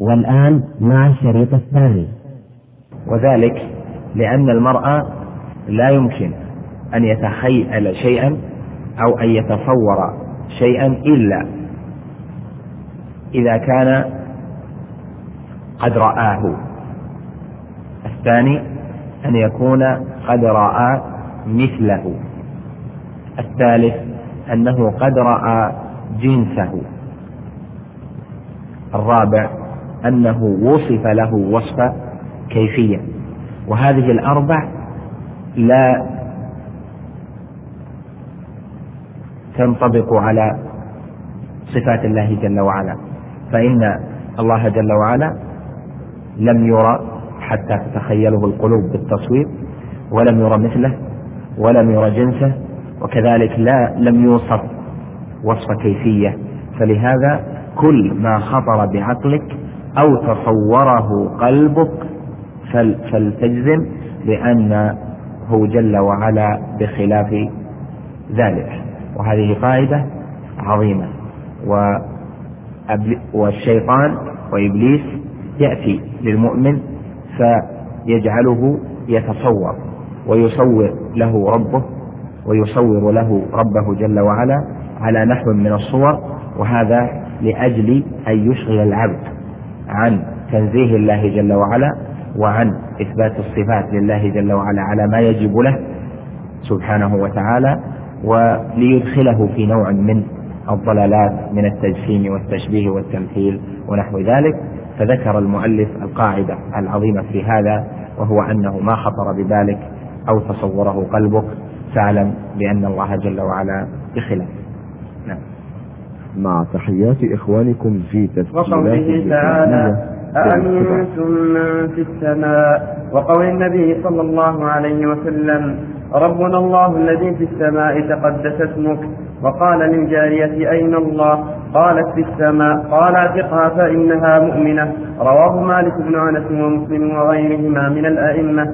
والآن مع الشريط الثاني. وذلك لأن المرأة لا يمكن أن يتخيل شيئا أو أن يتصور شيئا إلا إذا كان قد رآه. الثاني أن يكون قد رأى مثله. الثالث أنه قد رأى جنسه. الرابع أنه وصف له وصف كيفية. وهذه الأربع لا تنطبق على صفات الله جل وعلا. فإن الله جل وعلا لم يرى حتى تتخيله القلوب بالتصوير ولم يرى مثله ولم يرى جنسه وكذلك لا لم يوصف وصف كيفية. فلهذا كل ما خطر بعقلك أو تصوره قلبك فلتجزم بأنه جل وعلا بخلاف ذلك. وهذه قاعدة عظيمة. والشيطان وإبليس يأتي للمؤمن فيجعله يتصور ويصور له ربه ويصور له ربه جل وعلا على نحو من الصور وهذا لأجل أن يشغل العبد. عن تنزيه الله جل وعلا وعن إثبات الصفات لله جل وعلا على ما يجب له سبحانه وتعالى وليدخله في نوع من الضلالات من التجسيم والتشبيه والتمثيل ونحو ذلك. فذكر المؤلف القاعدة العظيمة في هذا وهو أنه ما خطر ببالك أو تصوره قلبك فاعلم بأن الله جل وعلا بخلاف. نعم. مع تحيات إخوانكم في تسجيلات وقوله تعالى أأمنتم من في السماء؟ وقول النبي صلى الله عليه وسلم ربنا الله الذي في السماء تقدس اسمك. وقال للجارية أين الله؟ قالت في السماء. قال اعتقها فإنها مؤمنة. رواه مالك بن أنس ومسلم وغيرهما من الأئمة.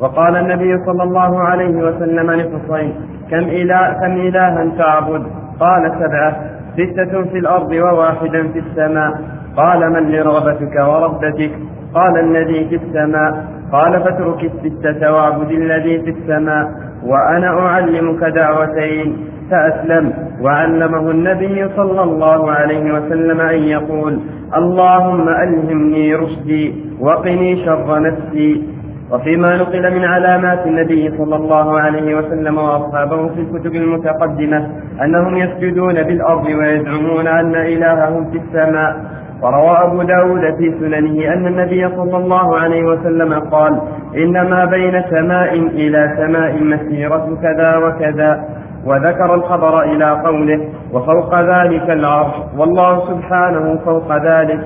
وقال النبي صلى الله عليه وسلم لحصين كم إله كم إلها تعبد؟ قال سبعة. ستة في الأرض وواحدا في السماء. قال من لرغبتك ورهبتك قال الذي في السماء. قال فاترك الستة واعبد الذي في السماء وأنا أعلمك دعوتين. فأسلم. وعلمه النبي صلى الله عليه وسلم أن يقول اللهم ألهمني رشدي وقني شر نفسي. وفيما نقل من علامات النبي صلى الله عليه وسلم وأصحابه في الكتب المتقدمة أنهم يسجدون بالأرض ويزعمون أن إلههم في السماء. وروى أبو داود في سننه أن النبي صلى الله عليه وسلم قال إنما بين سماء إلى سماء مسيرة كذا وكذا. وذكر الخبر إلى قوله وفوق ذلك العرش. والله سبحانه فوق ذلك.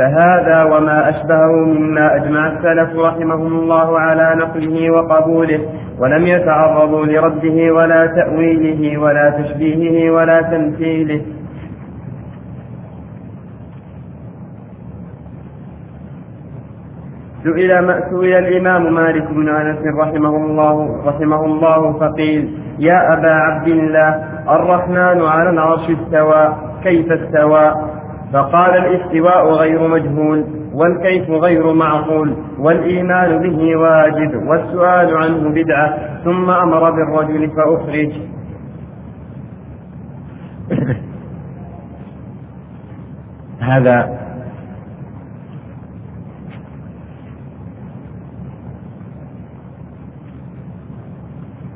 فهذا وما أشبهه مما أجمع السلف رحمهم الله على نقله وقبوله ولم يتعرضوا لرده ولا تأويله ولا تشبيهه ولا تمثيله. سئل سئل الإمام مالك بن أنس رحمه الله رحمه الله فقيل يا أبا عبد الله الرحمن على العرش استوى كيف استوى؟ فقال الاستواء غير مجهول والكيف غير معقول والإيمان به واجب والسؤال عنه بدعة ثم أمر بالرجل فأخرج. هذا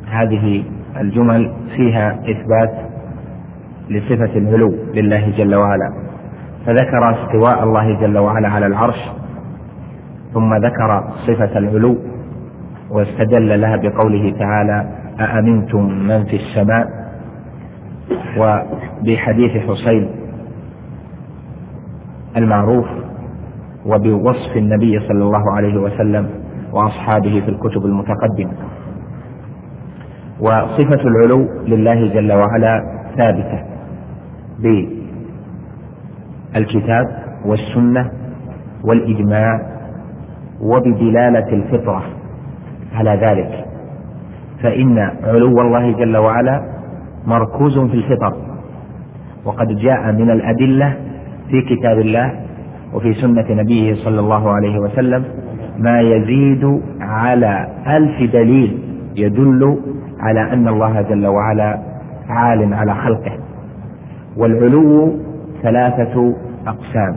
هذه الجمل فيها إثبات لصفة العلو لله جل وعلا. فذكر استواء الله جل وعلا على العرش ثم ذكر صفة العلو واستدل لها بقوله تعالى أأمنتم من في السماء؟ وبحديث حسين المعروف وبوصف النبي صلى الله عليه وسلم وأصحابه في الكتب المتقدمة. وصفة العلو لله جل وعلا ثابتة بالكتاب والسنة والإجماع وبدلالة الفطرة على ذلك. فإن علو الله جل وعلا مركوز في الفطر وقد جاء من الأدلة في كتاب الله وفي سنة نبيه صلى الله عليه وسلم ما يزيد على ألف دليل يدل على أن الله جل وعلا عال على خلقه. والعلو ثلاثة أقسام.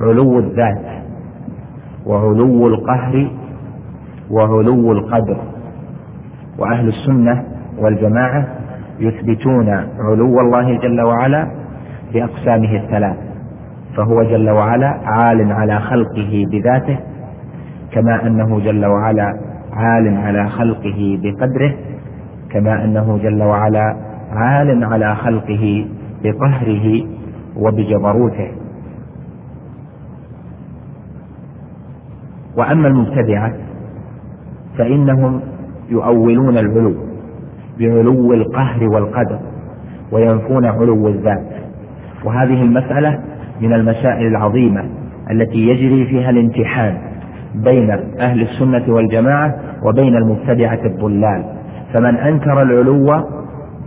علو الذات وعلو القهر وعلو القدر. وأهل السنة والجماعة يثبتون علو الله جل وعلا بأقسامه الثلاث. فهو جل وعلا عال على خلقه بذاته كما أنه جل وعلا عال على خلقه بقدره كما أنه جل وعلا عال على خلقه بقهره وبجبروته. وأما المبتدعة فإنهم يؤولون العلو بعلو القهر والقدر وينفون علو الذات. وهذه المسألة من المسائل العظيمة التي يجري فيها الامتحان بين أهل السنة والجماعة وبين المبتدعة الضلال. فمن أنكر العلو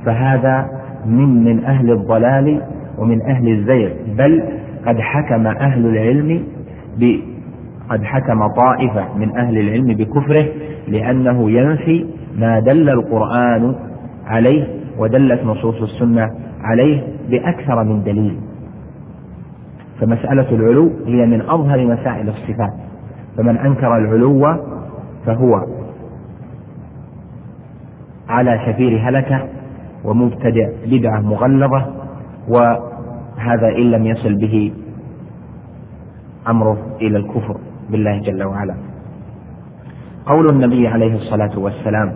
فهذا من من أهل الضلال ومن أهل الزيغ بل قد حكم أهل العلم ب قد حكم طائفة من أهل العلم بكفره لأنه ينفي ما دل القرآن عليه ودلت نصوص السنة عليه بأكثر من دليل. فمسألة العلو هي من أظهر مسائل الصفات. فمن أنكر العلو فهو على شفير هلكة ومبتدع بدعة مغلظة وهذا إن لم يصل به أمره إلى الكفر بالله جل وعلا. قول النبي عليه الصلاة والسلام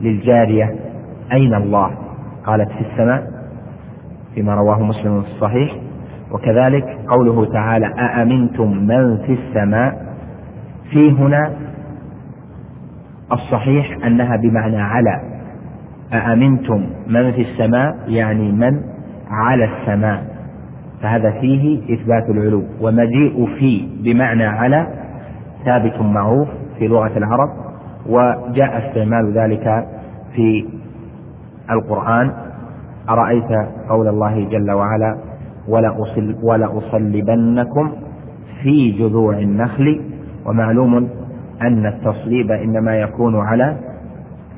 للجارية أين الله؟ قالت في السماء. فيما رواه مسلم في الصحيح. وكذلك قوله تعالى أأمنتم من في السماء؟ في هنا الصحيح أنها بمعنى على. أأمنتم من في السماء؟ يعني من على السماء. فهذا فيه إثبات العلو. ومجيء في بمعنى على ثابت معروف في لغة العرب وجاء استعمال ذلك في القرآن. أرأيت قول الله جل وعلا ولأصل ولأصلبنكم في جذوع النخل ومعلوم أن التصليب إنما يكون على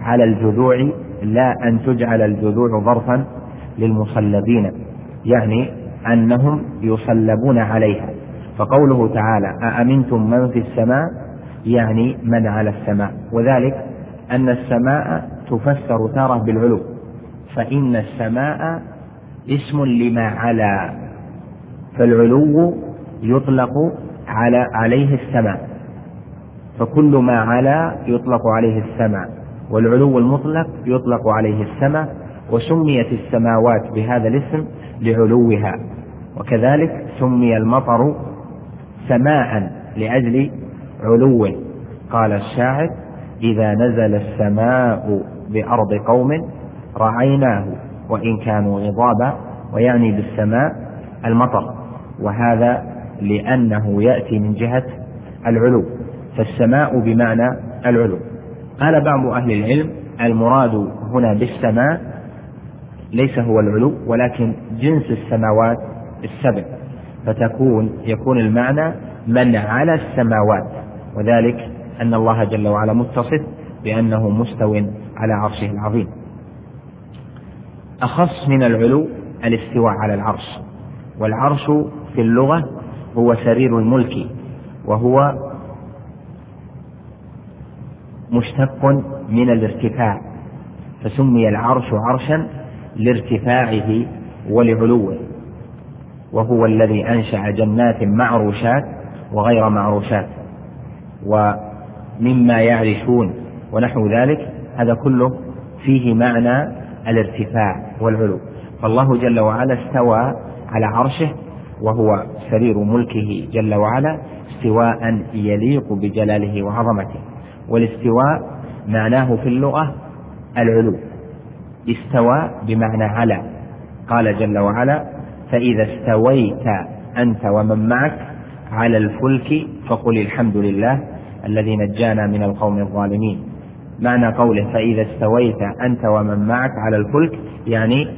على الجذوع لا أن تجعل الجذوع ظرفا للمصلبين يعني أنهم يصلبون عليها. فقوله تعالى أأمنتم من في السماء؟ يعني من على السماء. وذلك أن السماء تفسر تارة بالعلو. فإن السماء اسم لما على فالعلو يطلق على عليه السماء. فكل ما علا يطلق عليه السماء. والعلو المطلق يطلق عليه السماء وسميت السماوات بهذا الاسم لعلوها. وكذلك سمي المطر سماء لأجل علوه قال الشاعر إذا نزل السماء بأرض قوم رعيناه وإن كانوا غضابا ويعني بالسماء المطر. وهذا لأنه يأتي من جهة العلو. فالسماء بمعنى العلو. قال بعض أهل العلم المراد هنا بالسماء ليس هو العلو ولكن جنس السماوات السبع فتكون يكون المعنى من على السماوات وذلك أن الله جل وعلا متصف بأنه مستو على عرشه العظيم. أخص من العلو الاستواء على العرش والعرش في اللغة هو سرير الملك وهو مشتق من الارتفاع فسمي العرش عرشا لارتفاعه ولعلوه وهو الذي أنشأ جنات معروشات وغير معروشات ومما يعرشون ونحو ذلك هذا كله فيه معنى الارتفاع والعلو. فالله جل وعلا استوى على عرشه وهو سرير ملكه جل وعلا استواء يليق بجلاله وعظمته. والاستواء معناه في اللغة العلو. استوى بمعنى على. قال جل وعلا فإذا استويت أنت ومن معك على الفلك فقل الحمد لله الذي نجانا من القوم الظالمين. معنى قوله فإذا استويت أنت ومن معك على الفلك يعني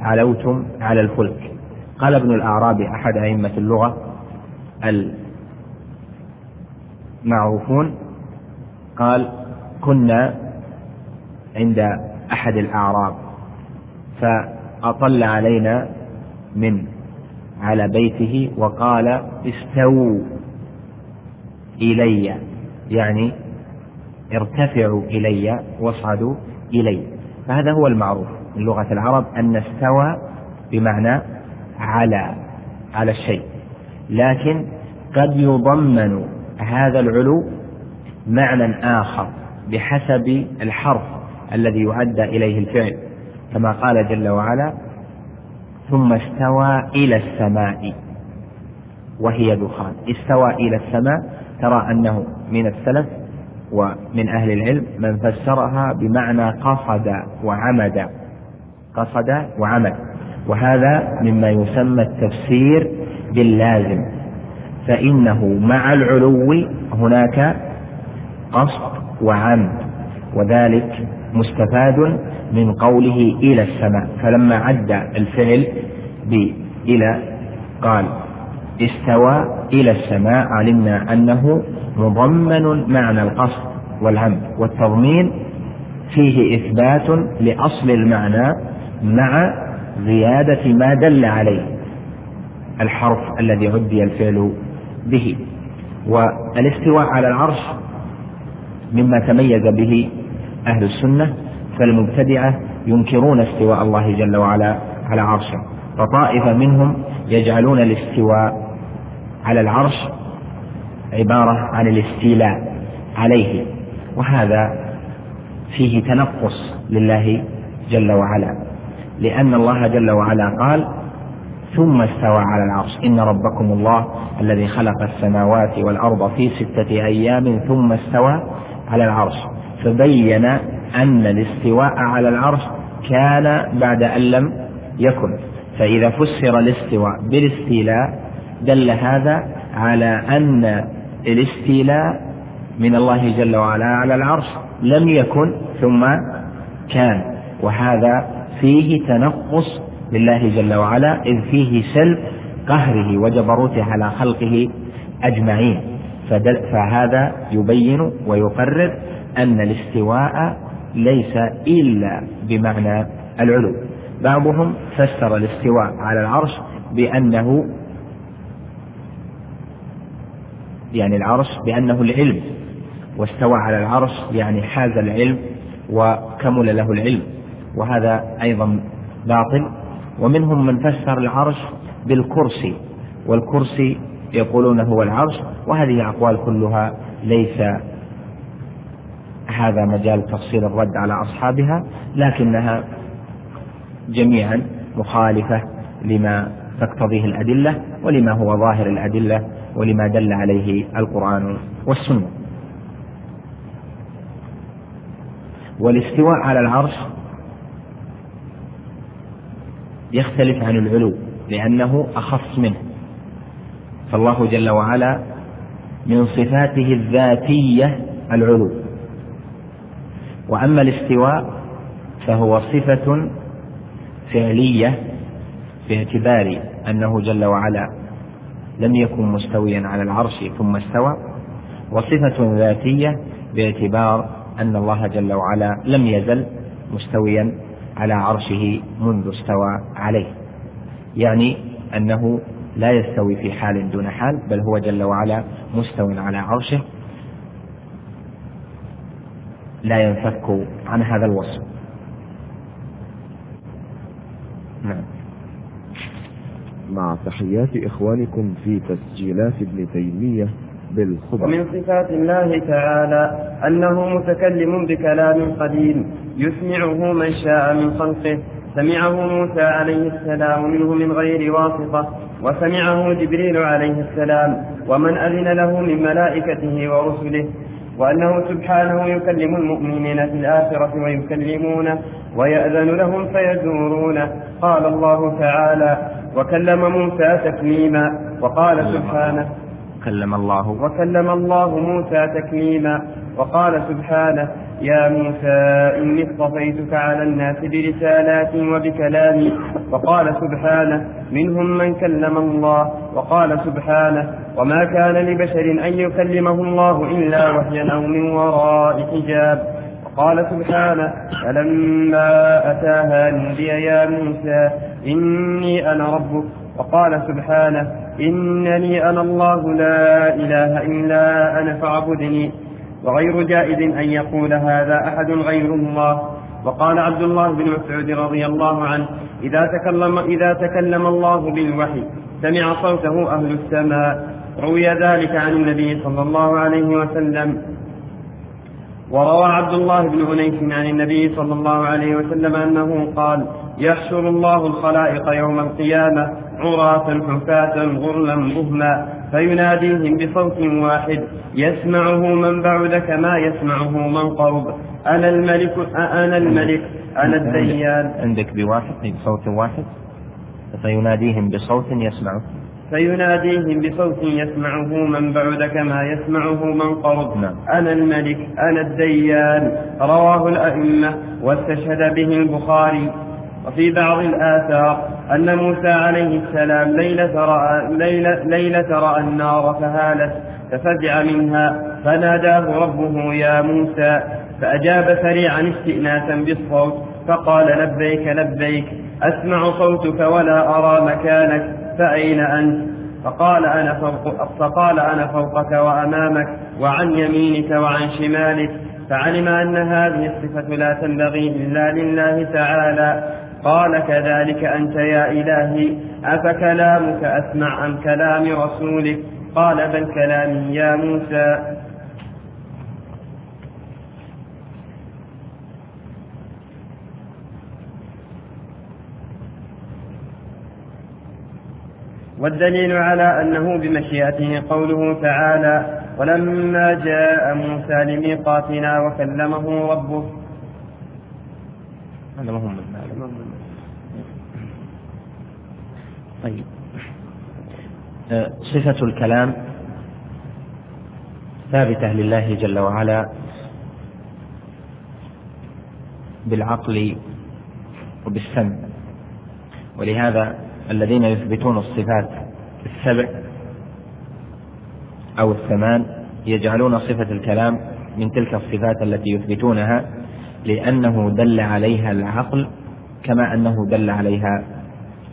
علوتم على الفلك. قال ابن الأعرابي أحد أئمة اللغة المعروفون قال كنا عند أحد الأعراب فأطل علينا من على بيته وقال استووا إلي يعني ارتفعوا إلي واصعدوا إلي. فهذا هو المعروف من لغة العرب أن استوى بمعنى على على الشيء. لكن قد يضمن هذا العلو معنى آخر بحسب الحرف الذي يؤدى إليه الفعل. كما قال جل وعلا ثم استوى إلى السماء وهي دخان. استوى إلى السماء ترى أنه من السلف ومن أهل العلم من فسرها بمعنى قصد وعمد. قصد وعمد. وهذا مما يسمى التفسير باللازم. فإنه مع العلو هناك قصد وعمد وذلك مستفاد من قوله إلى السماء. فلما عد الفعل بإلى قال استوى إلى السماء علمنا أنه مضمن معنى القصد والعمد. والتضمين فيه إثبات لأصل المعنى مع زيادة ما دل عليه الحرف الذي عدي الفعل به. والاستواء على العرش مما تميز به أهل السنة فالمبتدعة ينكرون استواء الله جل وعلا على عرشه. وطائفة منهم يجعلون الاستواء على العرش عبارة عن الاستيلاء عليه. وهذا فيه تنقص لله جل وعلا. لأن الله جل وعلا قال ثم استوى على العرش. إن ربكم الله الذي خلق السماوات والأرض في ستة أيام ثم استوى على العرش. فبين أن الاستواء على العرش كان بعد أن لم يكن. فإذا فسر الاستواء بالاستيلاء دل هذا على أن الاستيلاء من الله جل وعلا على العرش لم يكن ثم كان. وهذا فيه تنقص لله جل وعلا إذ فيه سلب قهره وجبروته على خلقه أجمعين. فهذا يبين ويقرر أن الاستواء ليس إلا بمعنى العلو. بعضهم فسر الاستواء على العرش بأنه يعني العرش بأنه العلم واستوى على العرش يعني حاز العلم وكمل له العلم وهذا أيضا باطل. ومنهم من فسر العرش بالكرسي والكرسي يقولون هو العرش وهذه أقوال كلها ليس هذا مجال تفصيل الرد على أصحابها لكنها جميعا مخالفة لما تقتضيه الأدلة ولما هو ظاهر الأدلة ولما دل عليه القرآن والسنة. والاستواء على العرش يختلف عن العلو لأنه أخص منه. فالله جل وعلا من صفاته الذاتية العلو. وأما الاستواء فهو صفة فعلية باعتبار أنه جل وعلا لم يكن مستويا على العرش ثم استوى وصفة ذاتية باعتبار أن الله جل وعلا لم يزل مستويا على عرشه منذ استوى عليه. يعني أنه لا يستوي في حال دون حال بل هو جل وعلا مستو على عرشه. لا ينفك عن هذا الوصف. نعم. مع تحيات إخوانكم في تسجيلات ابن تيمية بالخبر. ومن صفات الله تعالى أنه متكلم بكلام قديم يسمعه من شاء من خلقه. سمعه موسى عليه السلام منه من غير واسطة. وسمعه جبريل عليه السلام ومن أذن له من ملائكته ورسله وأنه سبحانه يكلم المؤمنين في الآخرة ويكلمونه ويأذن لهم فيزورونه. قال الله تعالى وكلم موسى تكليما وقال سبحانه كلم الله. وكلم الله موسى تكليما وقال سبحانه يا موسى إني اصطفيتك على الناس برسالاتي وبكلامي وقال سبحانه منهم من كلم الله. وقال سبحانه وما كان لبشر أن يكلمه الله إلا وحيا أو من وراء حجاب. قال سبحانه فلما أتاها نودي يا موسى إني أنا ربك. وقال سبحانه إنني أنا الله لا إله إلا أنا فاعبدني. وغير جائز أن يقول هذا أحد غير الله. وقال عبد الله بن مسعود رضي الله عنه إذا تكلم إذا تكلم الله بالوحي سمع صوته أهل السماء. روي ذلك عن النبي صلى الله عليه وسلم. وروى عبد الله بن أنيس عن النبي صلى الله عليه وسلم أنه قال يحشر الله الخلائق يوم القيامة عراة حفاة غرلا بهما. فيناديهم بصوت واحد يسمعه من بعد كما يسمعه من قرب. أنا الملك أنا الملك أنا الديان. عندك بواحد بصوت واحد؟ فيناديهم بصوت يسمعه. فيناديهم بصوت يسمعه من بعد كما يسمعه من قرب. نعم. أنا الملك أنا الديان. رواه الأئمة واستشهد به البخاري. وفي بعض الآثار أن موسى عليه السلام ليلة رأى, ليلة, ليلة رأى النار فهالت ففزع منها فناداه ربه يا موسى فأجاب سريعا استئناسا بالصوت فقال لبيك لبيك أسمع صوتك ولا أرى مكانك فأين أنت؟ فقال أنا فوق فقال أنا فوقك وأمامك وعن يمينك وعن شمالك فعلم أن هذه الصفة لا تنبغي إلا لله تعالى. قال كذلك أنت يا إلهي أفكلامك أسمع أم كلام رسولك؟ قال بل كلامي يا موسى. والدليل على أنه بمشيئته قوله تعالى ولما جاء موسى لميقاتنا وكلمه ربه هذا مهم طيب. آه، صفة الكلام ثابتة لله جل وعلا بالعقل وبالسمع. ولهذا الذين يثبتون الصفات السبع أو الثمان يجعلون صفة الكلام من تلك الصفات التي يثبتونها لأنه دل عليها العقل كما أنه دل عليها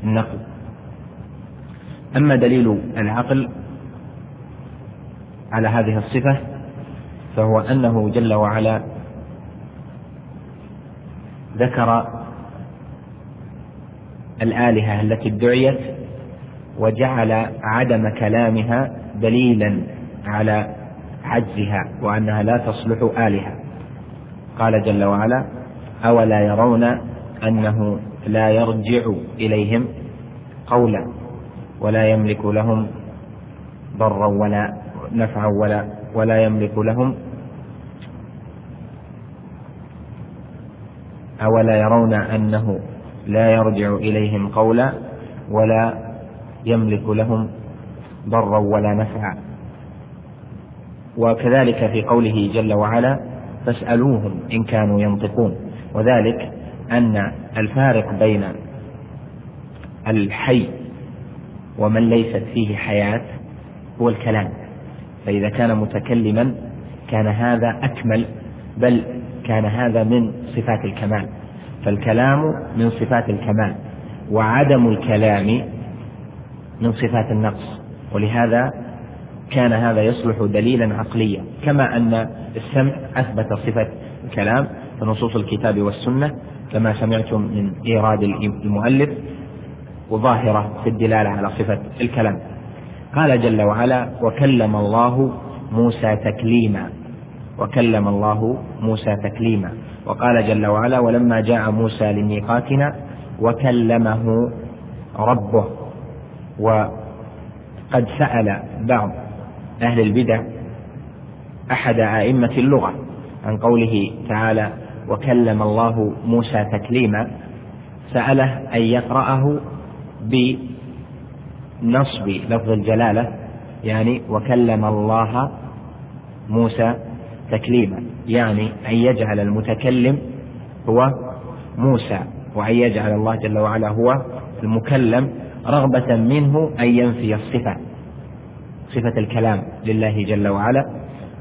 النقل. أما دليل العقل على هذه الصفة فهو أنه جل وعلا ذكر الآلهة التي ادعيت وجعل عدم كلامها دليلا على عجزها وأنها لا تصلح آلهة. قال جل وعلا أولا يرون أنه لا يرجع إليهم قولا. ولا يملك لهم ضرا ولا نفعا ولا ولا يملك لهم أولا يرون أنه لا يرجع إليهم قولا ولا يملك لهم ضرا ولا نفعا. وكذلك في قوله جل وعلا فاسألوهم إن كانوا ينطقون. وذلك أن الفارق بين الحي ومن ليست فيه حياة هو الكلام. فإذا كان متكلما كان هذا أكمل بل كان هذا من صفات الكمال. فالكلام من صفات الكمال وعدم الكلام من صفات النقص. ولهذا كان هذا يصلح دليلا عقليا. كما أن السمع أثبت صفة الكلام في نصوص الكتاب والسنة كما سمعتم من إيراد المؤلف وظاهرة في الدلالة على صفة الكلام. قال جل وعلا وكلم الله موسى تكليما. وكلم الله موسى تكليما. وقال جل وعلا ولما جاء موسى لميقاتنا وكلمه ربه وقد سأل بعض أهل البدع أحد أئمة اللغة عن قوله تعالى وكلم الله موسى تكليما سأله أن يقرأه بنصب لفظ الجلالة يعني وكلم الله موسى تكليما يعني أن يجعل المتكلم هو موسى وأن يجعل الله جل وعلا هو المكلم رغبة منه أن ينفي الصفة صفة الكلام لله جل وعلا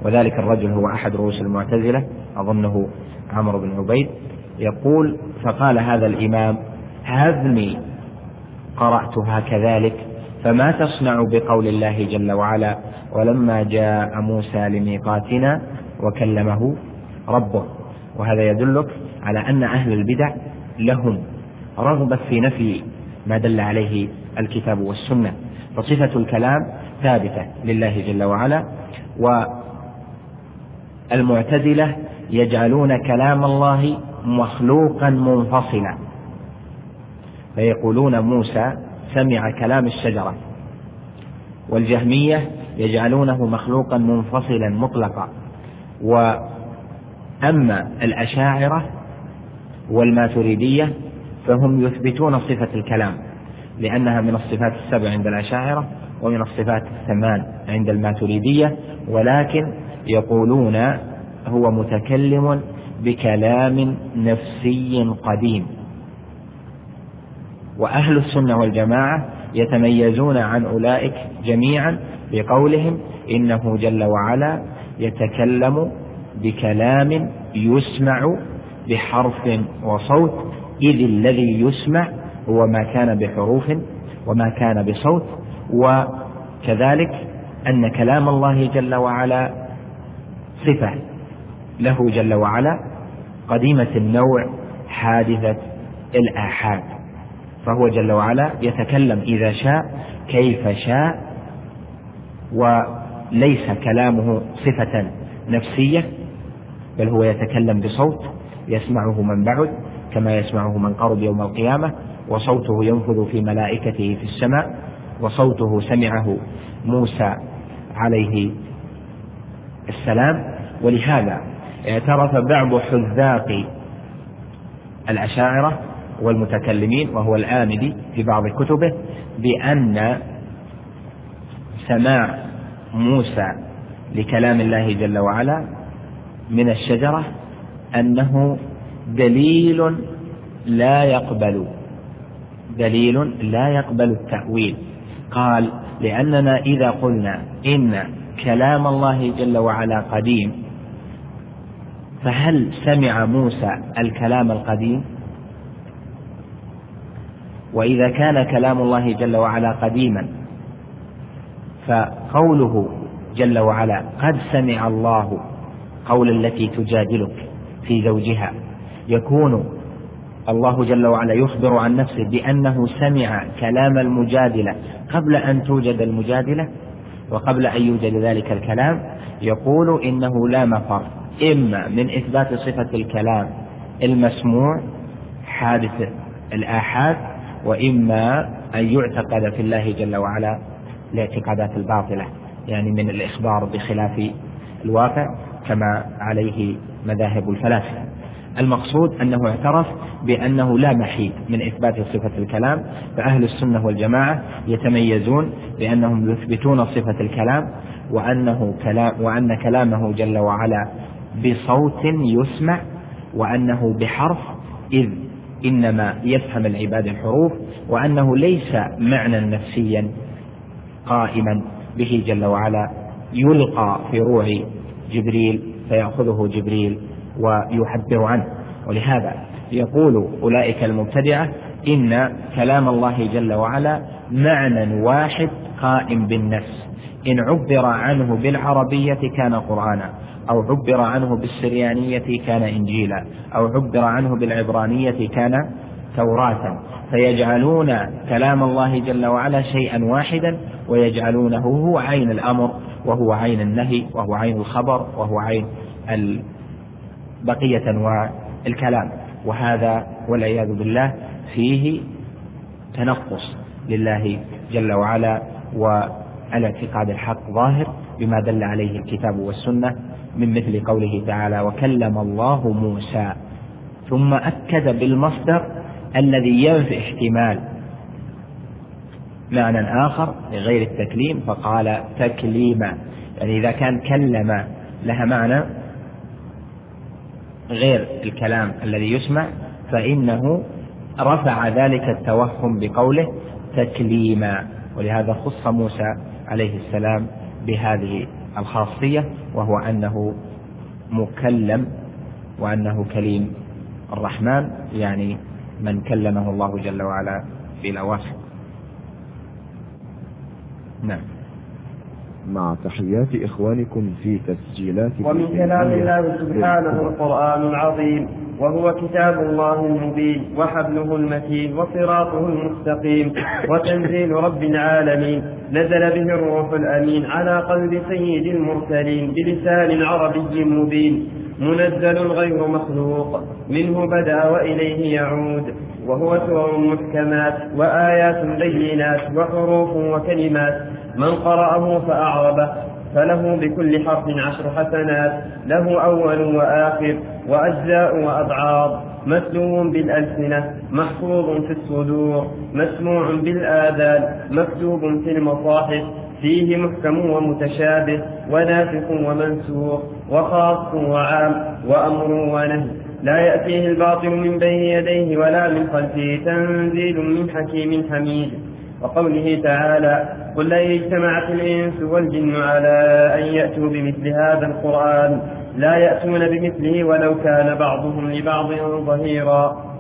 وذلك الرجل هو أحد رؤوس المعتزلة أظنه عمرو بن عبيد يقول فقال هذا الإمام هذني قرأتها كذلك فما تصنع بقول الله جل وعلا؟ ولما جاء موسى لميقاتنا وكلمه ربه. وهذا يدلك على أن أهل البدع لهم رغبة في نفي ما دل عليه الكتاب والسنة. فصفة الكلام ثابتة لله جل وعلا والمعتزلة يجعلون كلام الله مخلوقا منفصلا. فيقولون موسى سمع كلام الشجرة والجهمية يجعلونه مخلوقا منفصلا مطلقا. وأما الأشاعرة والماتريدية فهم يثبتون صفة الكلام لأنها من الصفات السبع عند الأشاعرة ومن الصفات الثمان عند الماتريدية ولكن يقولون هو متكلم بكلام نفسي قديم. وأهل السنة والجماعة يتميزون عن أولئك جميعا بقولهم إنه جل وعلا يتكلم بكلام يسمع بحرف وصوت إذ الذي يسمع هو ما كان بحروف وما كان بصوت وكذلك أن كلام الله جل وعلا صفة له جل وعلا قديمة النوع حادثة الآحاد. فهو جل وعلا يتكلم إذا شاء كيف شاء وليس كلامه صفة نفسية بل هو يتكلم بصوت يسمعه من بعد كما يسمعه من قرب يوم القيامة وصوته ينفذ في ملائكته في السماء وصوته سمعه موسى عليه السلام. ولهذا اعترف بعض حذاق الأشاعرة والمتكلمين وهو الآمدي في بعض كتبه بأن سماع موسى لكلام الله جل وعلا من الشجرة أنه دليل لا يقبل دليل لا يقبل التأويل. قال لأننا إذا قلنا إن كلام الله جل وعلا قديم فهل سمع موسى الكلام القديم؟ وإذا كان كلام الله جل وعلا قديما فقوله جل وعلا قد سمع الله قول التي تجادلك في زوجها يكون الله جل وعلا يخبر عن نفسه بأنه سمع كلام المجادلة قبل أن توجد المجادلة وقبل أن يوجد ذلك الكلام يقول إنه لا مفر إما من إثبات صفة الكلام المسموع حادث الآحاد وإما أن يعتقد في الله جل وعلا الاعتقادات الباطلة يعني من الإخبار بخلاف الواقع كما عليه مذاهب الفلاسفة. المقصود أنه اعترف بأنه لا محيد من إثبات صفة الكلام فأهل السنة والجماعة يتميزون بأنهم يثبتون صفة الكلام وأنه كلام وأن كلامه جل وعلا بصوت يسمع وأنه بحرف إذ إنما يفهم العباد الحروف وأنه ليس معنى نفسيا قائما به جل وعلا. يلقى في روع جبريل فيأخذه جبريل ويعبر عنه. ولهذا يقول أولئك المبتدعة إن كلام الله جل وعلا معنى واحد قائم بالنفس. إن عبر عنه بالعربية كان قرآنا. أو عبر عنه بالسريانية كان إنجيلا أو عبر عنه بالعبرانية كان توراة. فيجعلون كلام الله جل وعلا شيئا واحدا ويجعلونه هو عين الأمر وهو عين النهي وهو عين الخبر وهو عين بقية أنواع الكلام. وهذا والعياذ بالله فيه تنقص لله جل وعلا والاعتقاد الحق ظاهر بما دل عليه الكتاب والسنة. من مثل قوله تعالى وكلم الله موسى ثم أكد بالمصدر الذي ينفي احتمال معنى آخر لغير التكليم فقال تكليما يعني إذا كان كلم لها معنى غير الكلام الذي يسمع فإنه رفع ذلك التوهم بقوله تكليما ولهذا خص موسى عليه السلام بهذه الخاصية وهو أنه مكلم وأنه كليم الرحمن يعني من كلمه الله جل وعلا بلا واسع. نعم. مع تحيات إخوانكم في تسجيلات ومن كلام الله سبحانه القرآن العظيم. وهو كتاب الله المبين وحبله المتين وصراطه المستقيم وتنزيل رب العالمين. نزل به الروح الأمين على قلب سيد المرسلين بلسان عربي مبين. منزل غير مخلوق منه بدا وإليه يعود. وهو سور محكمات وآيات بينات وحروف وكلمات. من قرأه فأعربه. فله بكل حرف عشر حسنات له أول وآخر وأجزاء وأبعاض متلو بالألسنة محفوظ في الصدور مسموع بالآذان مكتوب في المصاحف فيه محكم ومتشابه وناسخ ومنسوخ وخاص وعام وأمر ونهي. لا يأتيه الباطل من بين يديه ولا من خلفه تنزيل من حكيم حميد. وقوله تعالى قل لن اجتمعت الإنس والجن على أن يأتوا بمثل هذا القرآن لا يأتون بمثله ولو كان بعضهم لبعض ظهيرا.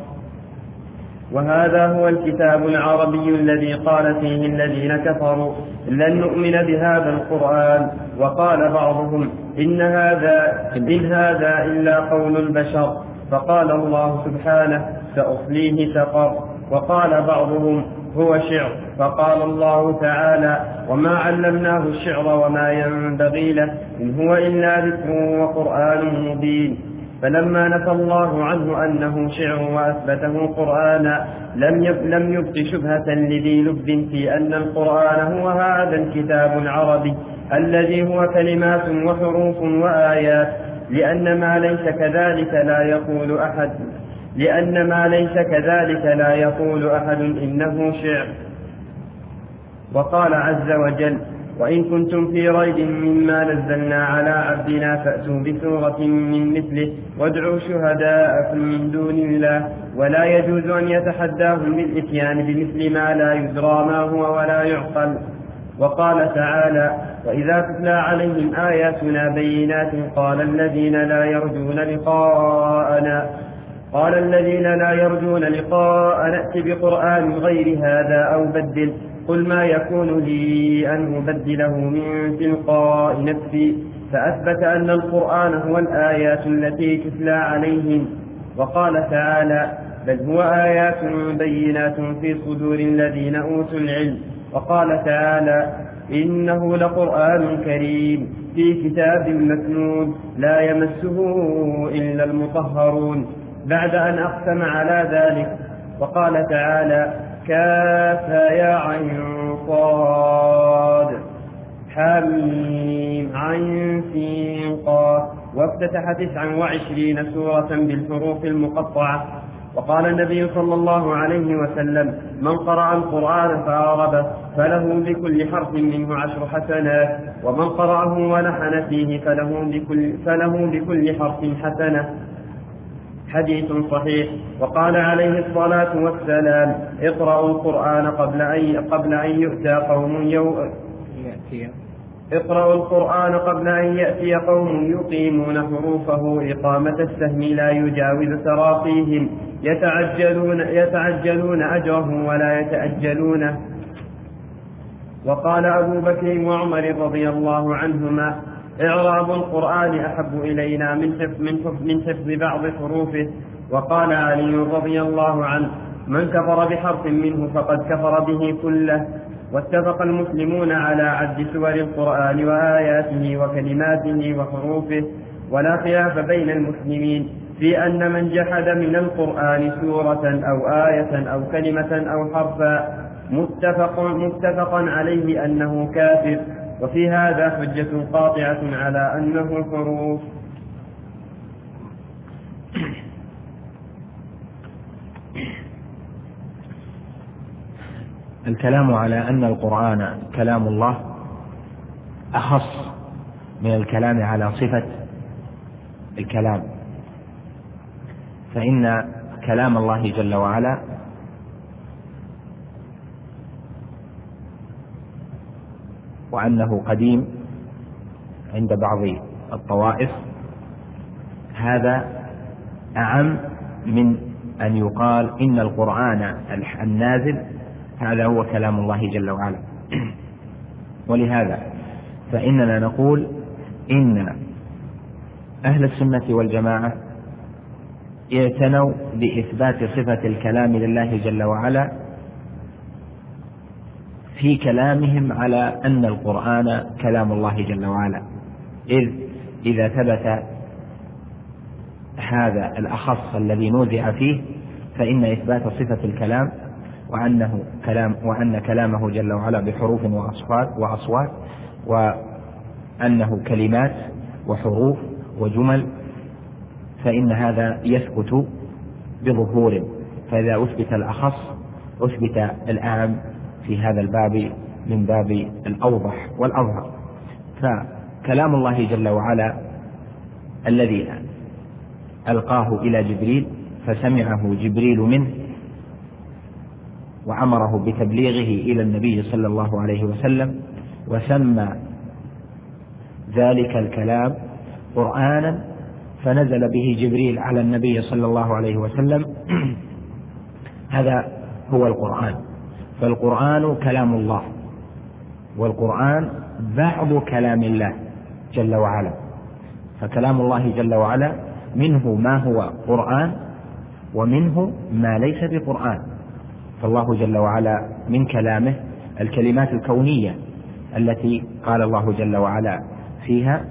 وهذا هو الكتاب العربي الذي قال فيه الذين كفروا لن نؤمن بهذا القرآن. وقال بعضهم إن هذا إن هذا إلا قول البشر. فقال الله سبحانه سأصليه سقر. وقال بعضهم هو شعر. فقال الله تعالى وما علمناه الشعر وما ينبغي له إن هو إلا ذكر وقرآن مبين. فلما نفى الله عنه أنه شعر وأثبته قرآنا لم لم يبق شبهة لذي لب في أن القرآن هو هذا الكتاب العربي الذي هو كلمات وحروف وآيات لأن ما ليس كذلك لا يقول أحد. لأن ما ليس كذلك لا يقول أحد إنه شعر. وقال عز وجل وإن كنتم في ريب مما نزلنا على عبدنا فأتوا بسورة من مثله وادعوا شهداءكم من دون الله ولا يجوز أن يتحداهم بالإتيان بمثل ما لا يدرى ما هو ولا يعقل. وقال تعالى وإذا تتلى عليهم آياتنا بينات قال الذين لا يرجون لقاءنا قال الذين لا يرجون لقاء نأت بقرآن غير هذا أو بدل. قل ما يكون لي أن أبدله من تلقاء نفسي. فأثبت أن القرآن هو الآيات التي تتلى عليهم. وقال تعالى بل هو آيات بينات في صدور الذين أوتوا العلم. وقال تعالى إنه لقرآن كريم في كتاب مكنون. لا يمسه إلا المطهرون. بعد أن أقسم على ذلك وقال تعالى كافا يا عين صاد حميم عين سين قاف وافتتح تسعا وعشرين سورة بالحروف المقطعة. وقال النبي صلى الله عليه وسلم من قرأ القرآن فأعربه فله بكل حرف منه عشر حسنات ومن قرأه ولحن فيه فله بكل, فله بكل حرف حسنة. حديث صحيح. وقال عليه الصلاة والسلام اقرأوا القرآن قبل أن قبل أن يؤتى قوم يوم اقرأوا القرآن قبل أن يأتي قوم يقيمون حروفه. إقامة السهم لا يجاوز تراقيهم يتعجلون يتعجلون أجره ولا يتأجلونه وقال أبو بكر وعمر رضي الله عنهما إعراب القرآن أحب إلينا من حفظ من حفظ من حفظ بعض حروفه. وقال علي رضي الله عنه من كفر بحرف منه فقد كفر به كله. واتفق المسلمون على عد سور القرآن وآياته وكلماته وحروفه. ولا خلاف بين المسلمين في أن من جحد من القرآن سورة أو آية أو كلمة أو حرفا متفق متفقا عليه أنه كافر. وفي هذا حجة قاطعة على أنه حروف الكلام على أن القرآن كلام الله أخص من الكلام على صفة الكلام. فإن كلام الله جل وعلا وأنه قديم عند بعض الطوائف. هذا أعم من أن يقال إن القرآن النازل هذا هو كلام الله جل وعلا. ولهذا فإننا نقول إن أهل السنة والجماعة اعتنوا بإثبات صفة الكلام لله جل وعلا في كلامهم على أن القرآن كلام الله جل وعلا. إذ إذا ثبت هذا الأخص الذي نوزع فيه فإن إثبات صفة الكلام وأنه كلام وأن كلامه جل وعلا بحروف وأصوات وأصوات وأنه كلمات وحروف وجمل فإن هذا يثبت بظهور. فإذا أثبت الأخص أثبت الأعم في هذا الباب من باب الأوضح والأظهر. فكلام الله جل وعلا الذي ألقاه إلى جبريل فسمعه جبريل منه وأمره بتبليغه إلى النبي صلى الله عليه وسلم وسمى ذلك الكلام قرآنا فنزل به جبريل على النبي صلى الله عليه وسلم. هذا هو القرآن. فالقرآن كلام الله. والقرآن بعض كلام الله جل وعلا. فكلام الله جل وعلا منه ما هو قرآن ومنه ما ليس بقرآن. فالله جل وعلا من كلامه الكلمات الكونية التي قال الله جل وعلا فيها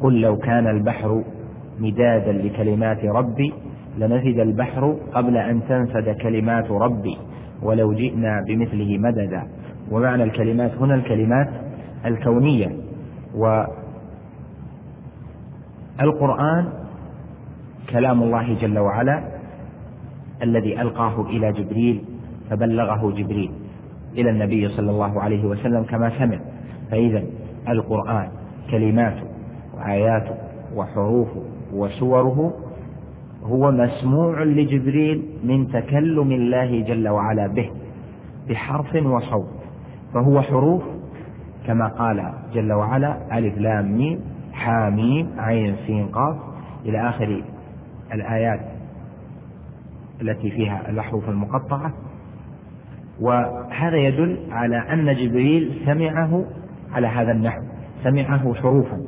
قل لو كان البحر مدادا لكلمات ربي لنفد البحر قبل أن تنفد كلمات ربي. ولو جئنا بمثله مددا. ومعنى الكلمات هنا الكلمات الكونية. والقرآن كلام الله جل وعلا الذي ألقاه إلى جبريل فبلغه جبريل إلى النبي صلى الله عليه وسلم كما سمع. فإذا القرآن كلماته وآياته وحروفه وسوره هو مسموع لجبريل من تكلم الله جل وعلا به بحرف وصوت فهو حروف كما قال جل وعلا ألف لام ميم حاميم عين سين قاف. إلى آخر الآيات التي فيها الأحرف المقطعة. وهذا يدل على أن جبريل سمعه على هذا النحو سمعه حروفا.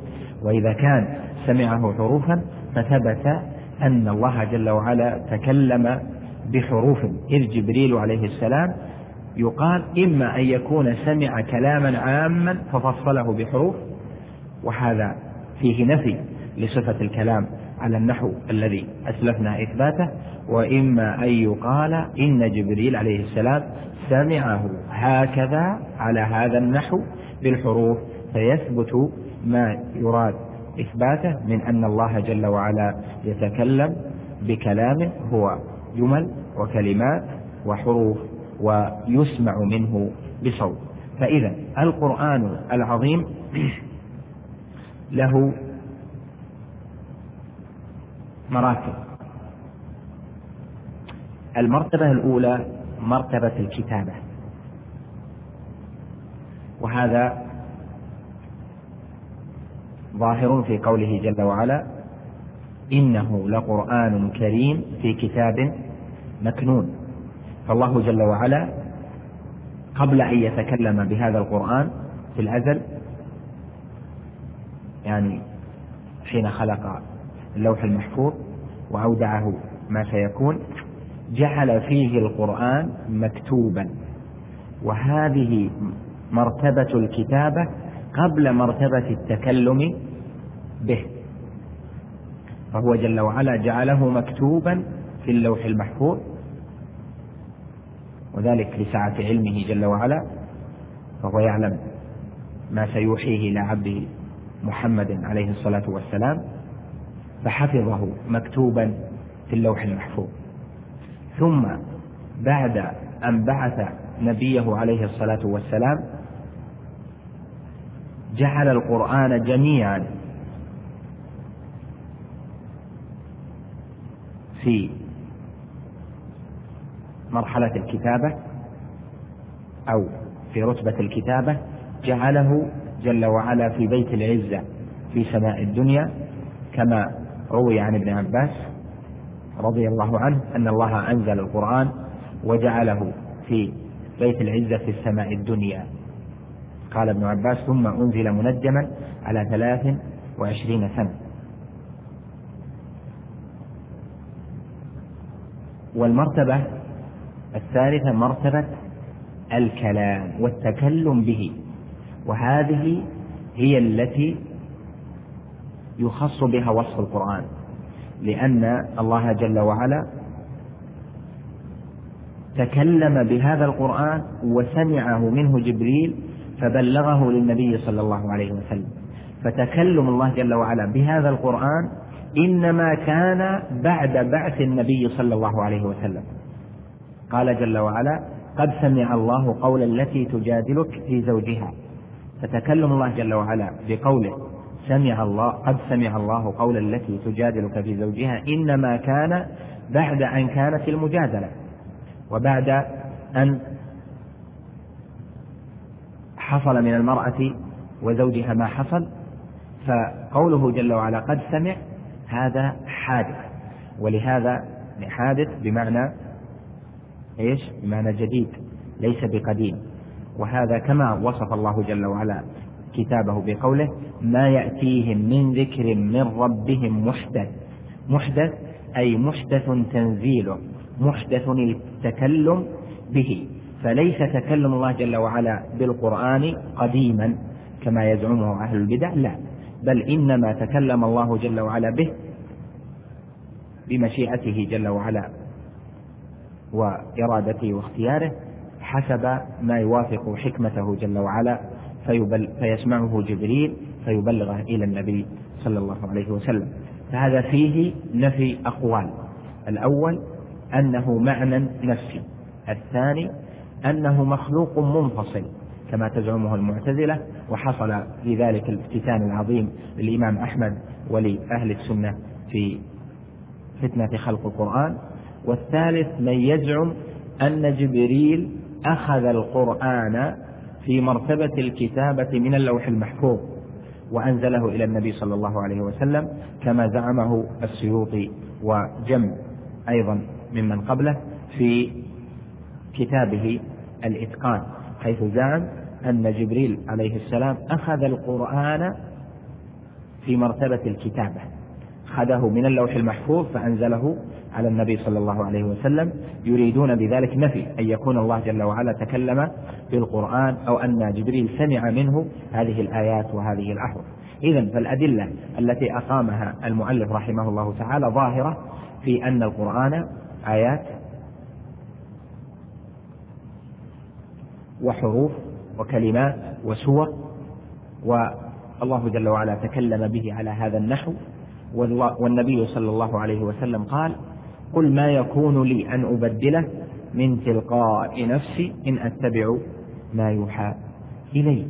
وإذا كان سمعه حروفا فثبت أن الله جل وعلا تكلم بحروف إذ جبريل عليه السلام يقال إما أن يكون سمع كلاما عاما ففصله بحروف وهذا فيه نفي لصفة الكلام على النحو الذي أسلفنا إثباته وإما أن يقال إن جبريل عليه السلام سمعه هكذا على هذا النحو بالحروف فيثبت ما يراد إثباته من أن الله جل وعلا يتكلم بكلامه هو جمل وكلمات وحروف ويسمع منه بصوت. فإذا القرآن العظيم له مراتب. المرتبة الأولى مرتبة الكتابة. وهذا ظاهر في قوله جل وعلا إنه لقرآن كريم في كتاب مكنون. فالله جل وعلا قبل أن يتكلم بهذا القرآن في الأزل يعني حين خلق اللوح المحفوظ وأودعه ما سيكون جعل فيه القرآن مكتوبا. وهذه مرتبة الكتابة قبل مرتبة التكلم به. فهو جل وعلا جعله مكتوبا في اللوح المحفوظ. وذلك لسعة علمه جل وعلا فهو يعلم ما سيوحيه إلى عبده محمد عليه الصلاة والسلام فحفظه مكتوبا في اللوح المحفوظ. ثم بعد أن بعث نبيه عليه الصلاة والسلام جعل القرآن جميعا في مرحلة الكتابة أو في رتبة الكتابة جعله جل وعلا في بيت العزة في سماء الدنيا كما روي عن ابن عباس رضي الله عنه أن الله أنزل القرآن وجعله في بيت العزة في السماء الدنيا. قال ابن عباس ثم أنزل منجما على ثلاث وعشرين سنة. والمرتبة الثالثة مرتبة الكلام والتكلم به. وهذه هي التي يخص بها وصف القرآن. لأن الله جل وعلا تكلم بهذا القرآن وسمعه منه جبريل فبلغه للنبي صلى الله عليه وسلم. فتكلم الله جل وعلا بهذا القرآن إنما كان بعد بعث النبي صلى الله عليه وسلم. قال جل وعلا قد سمع الله قول التي تجادلك في زوجها. فتكلم الله جل وعلا بقوله سمع الله قد سمع الله قول التي تجادلك في زوجها إنما كان بعد أن كانت المجادلة. وبعد أن حصل من المرأة وزوجها ما حصل فقوله جل وعلا قد سمع هذا حادث. ولهذا حادث بمعنى إيش؟ بمعنى جديد ليس بقديم. وهذا كما وصف الله جل وعلا كتابه بقوله ما يأتيهم من ذكر من ربهم محدث. محدث أي محدث تنزيله محدث التكلم به. فليس تكلم الله جل وعلا بالقرآن قديما كما يزعمه أهل البدع لا. بل إنما تكلم الله جل وعلا به بمشيئته جل وعلا وإرادته واختياره حسب ما يوافق حكمته جل وعلا فيبل فيسمعه جبريل فيبلغه إلى النبي صلى الله عليه وسلم. فهذا فيه نفي أقوال. الأول أنه معنى نفسي الثاني أنه مخلوق منفصل. كما تزعمه المعتزلة وحصل في ذلك الافتتان العظيم للإمام أحمد ولأهل السنة في فتنة خلق القرآن. والثالث من يزعم أن جبريل أخذ القرآن في مرتبة الكتابة من اللوح المحفوظ وأنزله إلى النبي صلى الله عليه وسلم كما زعمه السيوطي وجم أيضا ممن قبله في كتابه الإتقان حيث زعم أن جبريل عليه السلام أخذ القرآن في مرتبة الكتابة. أخذه من اللوح المحفوظ فأنزله على النبي صلى الله عليه وسلم. يريدون بذلك نفي أن يكون الله جل وعلا تكلم بالقرآن أو أن جبريل سمع منه هذه الآيات وهذه الأحرف. إذا فالأدلة التي أقامها المؤلف رحمه الله تعالى ظاهرة في أن القرآن آيات وحروف وكلمات وسور والله جل وعلا تكلم به على هذا النحو. والنبي صلى الله عليه وسلم قال قل ما يكون لي أن أبدله من تلقاء نفسي إن أتبع ما يوحى إلي.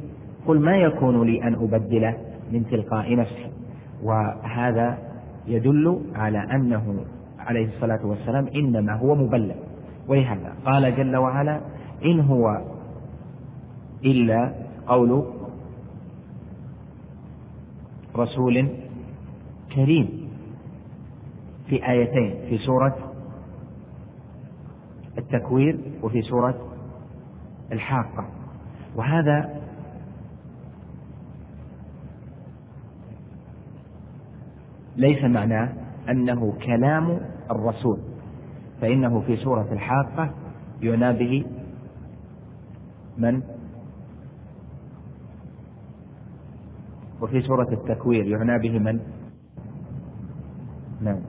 قل ما يكون لي أن أبدله من تلقاء نفسي. وهذا يدل على أنه عليه الصلاة والسلام إنما هو مبلغ. ولهذا قال جل وعلا إن هو إلا قول رسول كريم في آيتين في سورة التكوير وفي سورة الحاقة. وهذا ليس معناه أنه كلام الرسول فإنه في سورة الحاقة يعنى به من وفي سورة التكوير يعنى به من؟ نعم.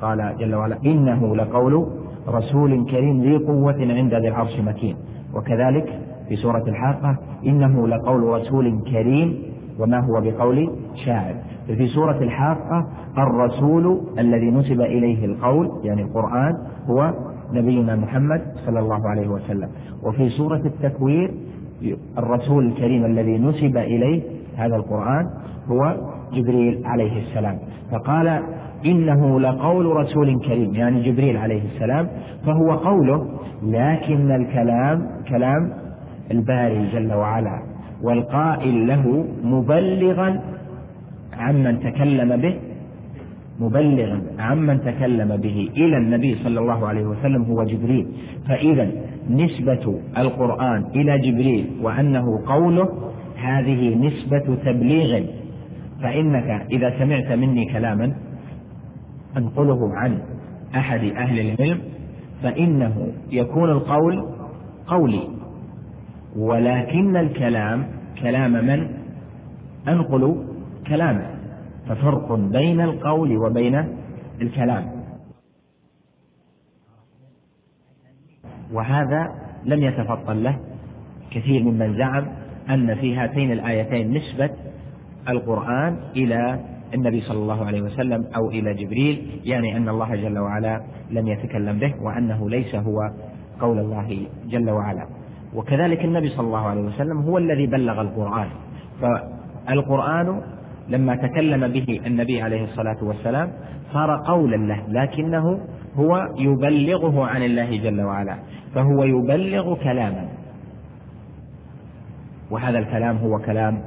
قال جل وعلا إنه لقول رسول كريم ذي قوة عند ذي العرش مكين. وكذلك في سورة الحاقة إنه لقول رسول كريم وما هو بقول شاعر. في سورة الحاقة الرسول الذي نسب إليه القول يعني القرآن هو نبينا محمد صلى الله عليه وسلم. وفي سورة التكوير الرسول الكريم الذي نسب إليه هذا القرآن هو جبريل عليه السلام. فقال إنه لقول رسول كريم يعني جبريل عليه السلام فهو قوله لكن الكلام كلام الباري جل وعلا والقائل له مبلغا عمن تكلم به مبلغا عمن تكلم به إلى النبي صلى الله عليه وسلم هو جبريل. فإذا نسبة القرآن إلى جبريل وأنه قوله هذه نسبة تبليغ. فإنك إذا سمعت مني كلاما أنقله عن أحد أهل العلم فإنه يكون القول قولي. ولكن الكلام كلام من؟ أنقل كلامه ففرق بين القول وبين الكلام. وهذا لم يتفطن له كثير ممن زعم أن في هاتين الآيتين نسبة القرآن إلى النبي صلى الله عليه وسلم أو إلى جبريل يعني أن الله جل وعلا لم يتكلم به وأنه ليس هو قول الله جل وعلا. وكذلك النبي صلى الله عليه وسلم هو الذي بلغ القرآن. فالقرآن لما تكلم به النبي عليه الصلاة والسلام صار قولا له لكنه هو يبلغه عن الله جل وعلا فهو يبلغ كلاما. وهذا الكلام هو كلام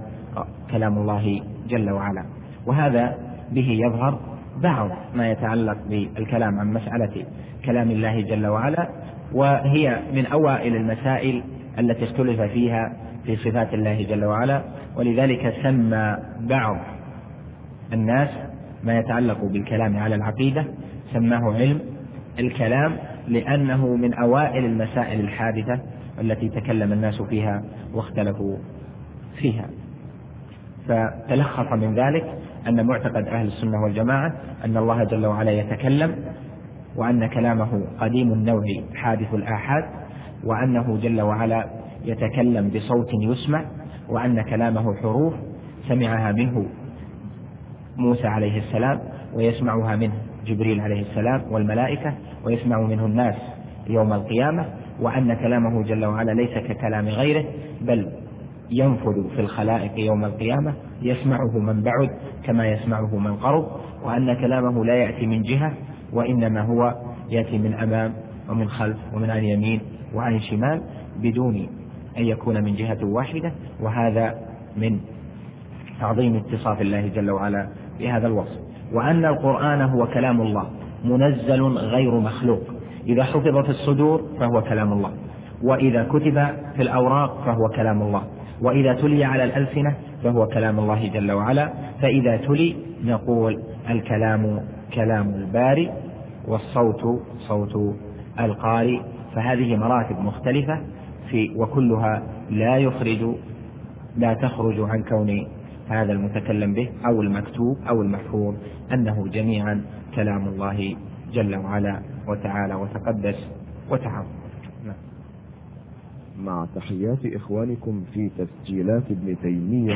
كلام الله جل وعلا. وهذا به يظهر بعض ما يتعلق بالكلام عن مسألة كلام الله جل وعلا وهي من أوائل المسائل التي اختلف فيها في صفات الله جل وعلا. ولذلك سمى بعض الناس ما يتعلق بالكلام على العقيدة سماه علم الكلام لأنه من أوائل المسائل الحادثة التي تكلم الناس فيها واختلفوا فيها. فتلخص من ذلك أن معتقد أهل السنة والجماعة أن الله جل وعلا يتكلم وأن كلامه قديم النوع حادث الآحاد وأنه جل وعلا يتكلم بصوت يسمع وأن كلامه حروف سمعها منه موسى عليه السلام ويسمعها منه جبريل عليه السلام والملائكة ويسمع منه الناس يوم القيامة وأن كلامه جل وعلا ليس ككلام غيره بل ينفذ في الخلائق يوم القيامة يسمعه من بعد كما يسمعه من قرب وأن كلامه لا يأتي من جهة وإنما هو يأتي من أمام ومن خلف ومن عن يمين وعن شمال بدون أن يكون من جهة واحدة وهذا من تعظيم اتصاف الله جل وعلا بهذا الوصف. وأن القرآن هو كلام الله منزل غير مخلوق. إذا حفظ في الصدور فهو كلام الله. وإذا كتب في الأوراق فهو كلام الله. وإذا تلي على الألسنة فهو كلام الله جل وعلا. فإذا تلي نقول الكلام كلام الباري والصوت صوت القارئ فهذه مراتب مختلفة في وكلها لا يخرج لا تخرج عن كون هذا المتكلم به أو المكتوب أو المحفوظ أنه جميعا كلام الله جل وعلا. وتعالى وتقدس وتعظم. نعم. مع تحيات إخوانكم في تسجيلات ابن تيمية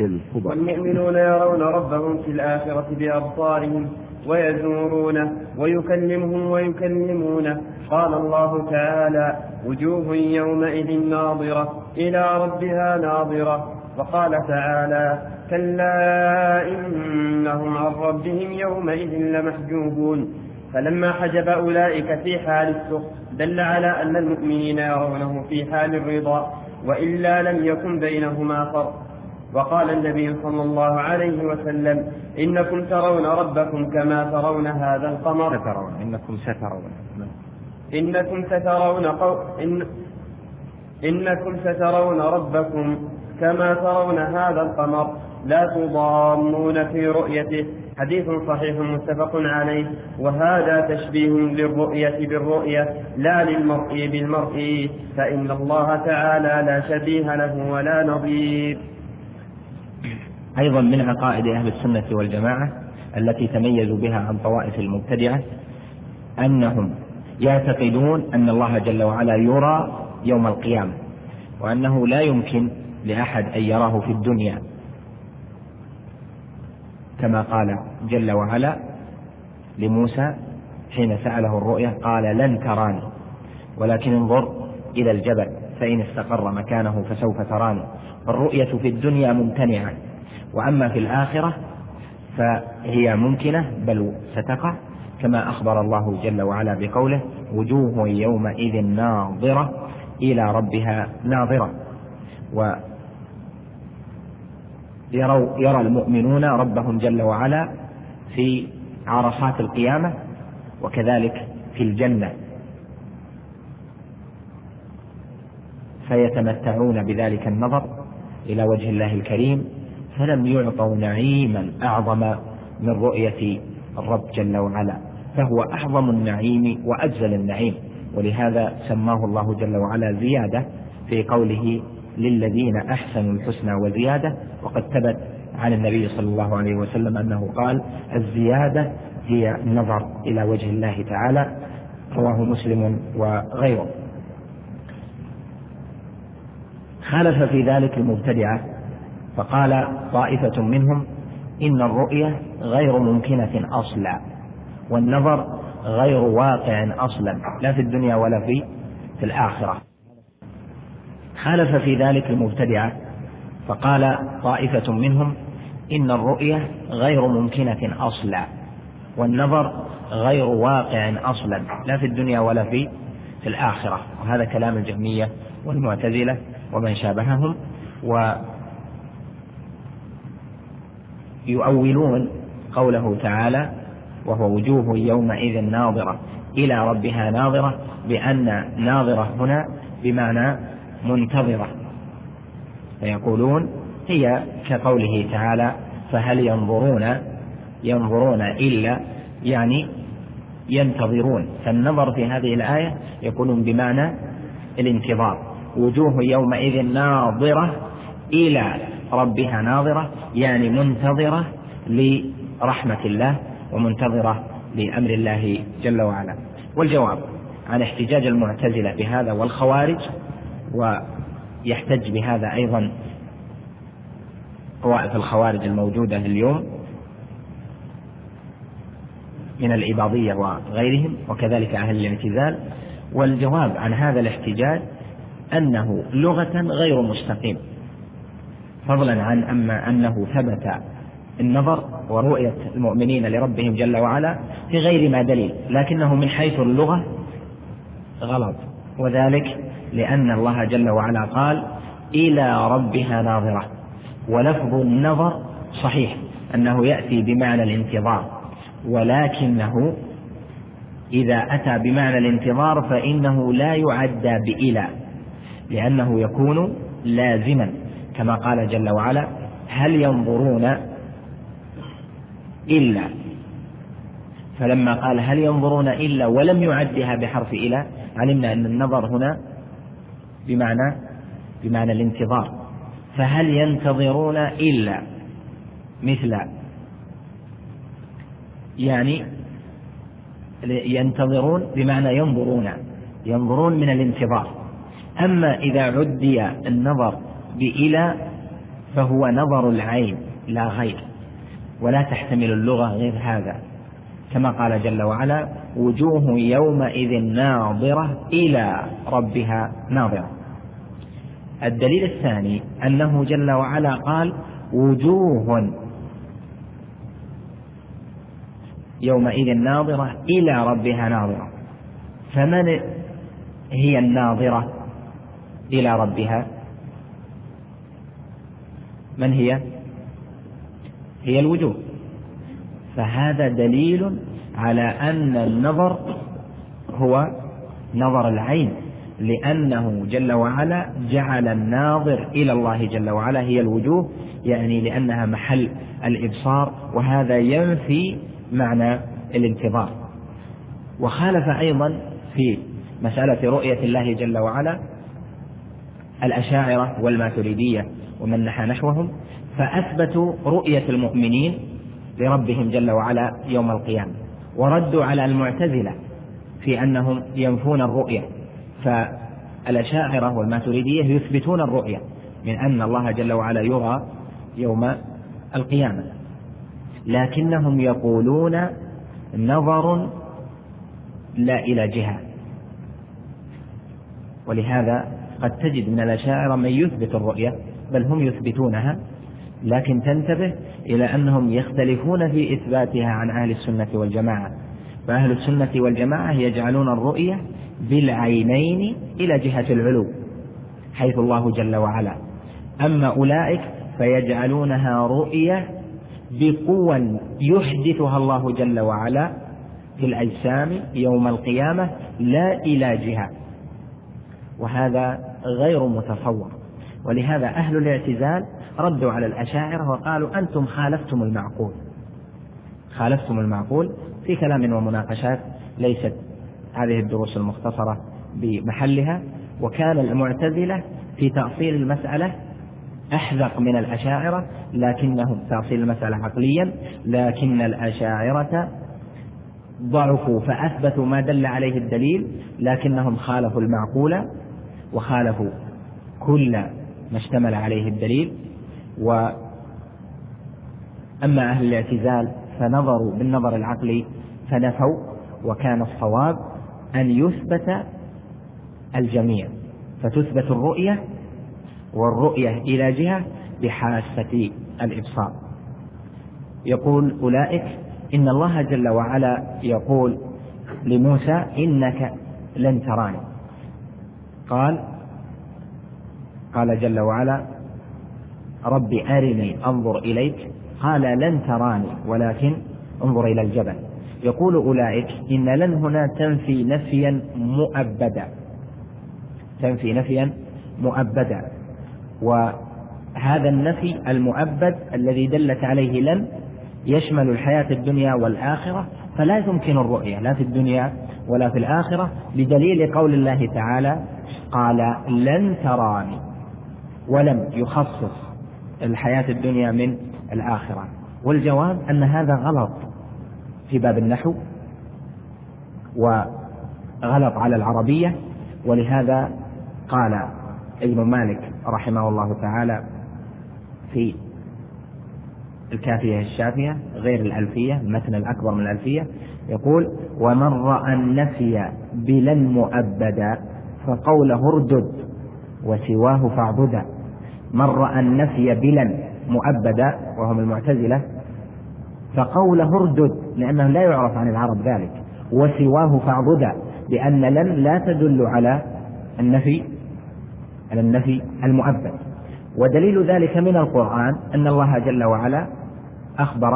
بالخبر والمؤمنون يرون ربهم في الآخرة بأبصارهم ويزورونه ويكلمهم ويكلمونه. قال الله تعالى وجوه يومئذ ناظرة إلى ربها ناظرة. وقال تعالى كلا إنهم عن ربهم يومئذ لمحجوبون. فلما حجب أولئك في حال السخط دل على أن المؤمنين يرونه في حال الرضا وإلا لم يكن بينهما فرق. وقال النبي صلى الله عليه وسلم إنكم ترون ربكم كما ترون هذا القمر. سترون إنكم سترون. إنكم سترون قو... إن... إنكم سترون ربكم كما ترون هذا القمر. لا تضامون في رؤيته. حديث صحيح متفق عليه وهذا تشبيه للرؤية بالرؤية لا للمرء بالمرء فإن الله تعالى لا شبيه له ولا نظير. أيضا من عقائد أهل السنة والجماعة التي تميزوا بها عن طوائف المبتدعة أنهم يعتقدون أن الله جل وعلا يرى يوم القيامة وأنه لا يمكن لأحد أن يراه في الدنيا. كما قال جل وعلا لموسى حين سأله الرؤيا قال لن تراني ولكن انظر إلى الجبل فإن استقر مكانه فسوف تراني. الرؤية في الدنيا ممتنعة وأما في الآخرة فهي ممكنة بل ستقع. كما أخبر الله جل وعلا بقوله وجوه يومئذ ناظرة إلى ربها ناظرة. و يروا يرى المؤمنون ربهم جل وعلا في عرصات القيامة وكذلك في الجنة. فيتمتعون بذلك النظر إلى وجه الله الكريم فلم يعطوا نعيما أعظم من رؤية الرب جل وعلا فهو أعظم النعيم وأجزل النعيم ولهذا سماه الله جل وعلا زيادة في قوله للذين أحسنوا الحسنى وزيادة وقد ثبت عن النبي صلى الله عليه وسلم أنه قال الزيادة هي النظر إلى وجه الله تعالى رواه مسلم وغيره. خالف في ذلك المبتدعة فقال طائفة منهم إن الرؤية غير ممكنة أصلا والنظر غير واقع أصلا لا في الدنيا ولا في في الآخرة. خالف في ذلك المبتدعة فقال طائفة منهم إن الرؤية غير ممكنة أصلا والنظر غير واقع أصلا لا في الدنيا ولا في في الآخرة. وهذا كلام الجهمية والمعتزلة ومن شابههم و يؤولون قوله تعالى وهو وجوه يومئذ ناظرة إلى ربها ناظرة بأن ناظرة هنا بمعنى منتظرة. فيقولون هي كقوله تعالى فهل ينظرون؟ ينظرون إلا يعني ينتظرون. فالنظر في هذه الآية يكون بمعنى الانتظار. وجوه يومئذ ناظرة إلى ربها ناظرة يعني منتظرة لرحمة الله ومنتظرة لأمر الله جل وعلا. والجواب عن احتجاج المعتزلة بهذا والخوارج ويحتج بهذا أيضا طوائف الخوارج الموجودة اليوم من الإباضية وغيرهم وكذلك أهل الاعتزال. والجواب عن هذا الاحتجاج أنه لغة غير مستقيم. فضلا عن أما أنه ثبت النظر ورؤية المؤمنين لربهم جل وعلا في غير ما دليل لكنه من حيث اللغة غلط. وذلك لأن الله جل وعلا قال إلى ربها ناظرة. ولفظ النظر صحيح أنه يأتي بمعنى الانتظار. ولكنه إذا أتى بمعنى الانتظار فإنه لا يعدى بإلى لأنه يكون لازما. كما قال جل وعلا هل ينظرون إلا؟ فلما قال هل ينظرون إلا ولم يعدها بحرف إلى علمنا أن النظر هنا بمعنى بمعنى الانتظار. فهل ينتظرون إلا مثل يعني ينتظرون بمعنى ينظرون ينظرون من الانتظار. أما إذا عدي النظر بإلى فهو نظر العين لا غير. ولا تحتمل اللغة غير هذا. كما قال جل وعلا وجوه يومئذ ناظرة إلى ربها ناظرة. الدليل الثاني أنه جل وعلا قال وجوه يومئذ ناظرة إلى ربها ناظرة. فمن هي الناظرة إلى ربها؟ من هي؟ هي الوجوه. فهذا دليل على أن النظر هو نظر العين لأنه جل وعلا جعل الناظر إلى الله جل وعلا هي الوجوه يعني لأنها محل الإبصار وهذا ينفي معنى الانتظار. وخالف أيضا في مسألة رؤية الله جل وعلا الأشاعرة والماتريدية ومن نحى نحوهم فأثبتوا رؤية المؤمنين لربهم جل وعلا يوم القيامة وردوا على المعتزلة في أنهم ينفون الرؤية. فالأشاعرة والماتريدية يثبتون الرؤية من أن الله جل وعلا يرى يوم القيامة. لكنهم يقولون نظر لا إلى جهة. ولهذا قد تجد من الأشاعرة من يثبت الرؤية بل هم يثبتونها لكن تنتبه إلى أنهم يختلفون في إثباتها عن أهل السنة والجماعة. فأهل السنة والجماعة يجعلون الرؤية بالعينين إلى جهة العلو حيث الله جل وعلا. أما أولئك فيجعلونها رؤية بقوى يحدثها الله جل وعلا في الأجسام يوم القيامة لا إلى جهة. وهذا غير متصور. ولهذا أهل الاعتزال ردوا على الأشاعرة وقالوا أنتم خالفتم المعقول. خالفتم المعقول في كلام ومناقشات ليست هذه الدروس المختصرة بمحلها وكان المعتزلة في تأصيل المسألة أحذق من الأشاعرة لكنهم تأصيل المسألة عقليا لكن الأشاعرة ضعفوا فأثبتوا ما دل عليه الدليل لكنهم خالفوا المعقول وخالفوا كل ما اشتمل عليه الدليل. و أما أهل الاعتزال فنظروا بالنظر العقلي فنفوا وكان الصواب أن يثبت الجميع فتثبت الرؤية والرؤية إلى جهة بحاسة الإبصار. يقول أولئك إن الله جل وعلا يقول لموسى إنك لن تراني. قال قال جل وعلا رب أرني أنظر إليك. قال لن تراني ولكن انظر إلى الجبل. يقول أولئك إن لن هنا تنفي نفيا مؤبدا. تنفي نفيا مؤبدا. وهذا النفي المؤبد الذي دلت عليه لن يشمل الحياة الدنيا والآخرة فلا يمكن الرؤية لا في الدنيا ولا في الآخرة بدليل قول الله تعالى قال لن تراني ولم يخصص. الحياة الدنيا من الآخرة. والجواب أن هذا غلط في باب النحو وغلط على العربية. ولهذا قال ابن مالك رحمه الله تعالى في الكافية الشافية غير الألفية المتن الأكبر من الألفية يقول ومن رأى النفي بلن مؤبدا فقوله اردد وسواه فاعبدا. من رأى النفي بلن مؤبدا وهم المعتزلة فقوله اردد لأنه لا يعرف عن العرب ذلك وسواه فاعبدا لأن لن لا تدل على النفي على النفي المؤبد. ودليل ذلك من القرآن أن الله جل وعلا أخبر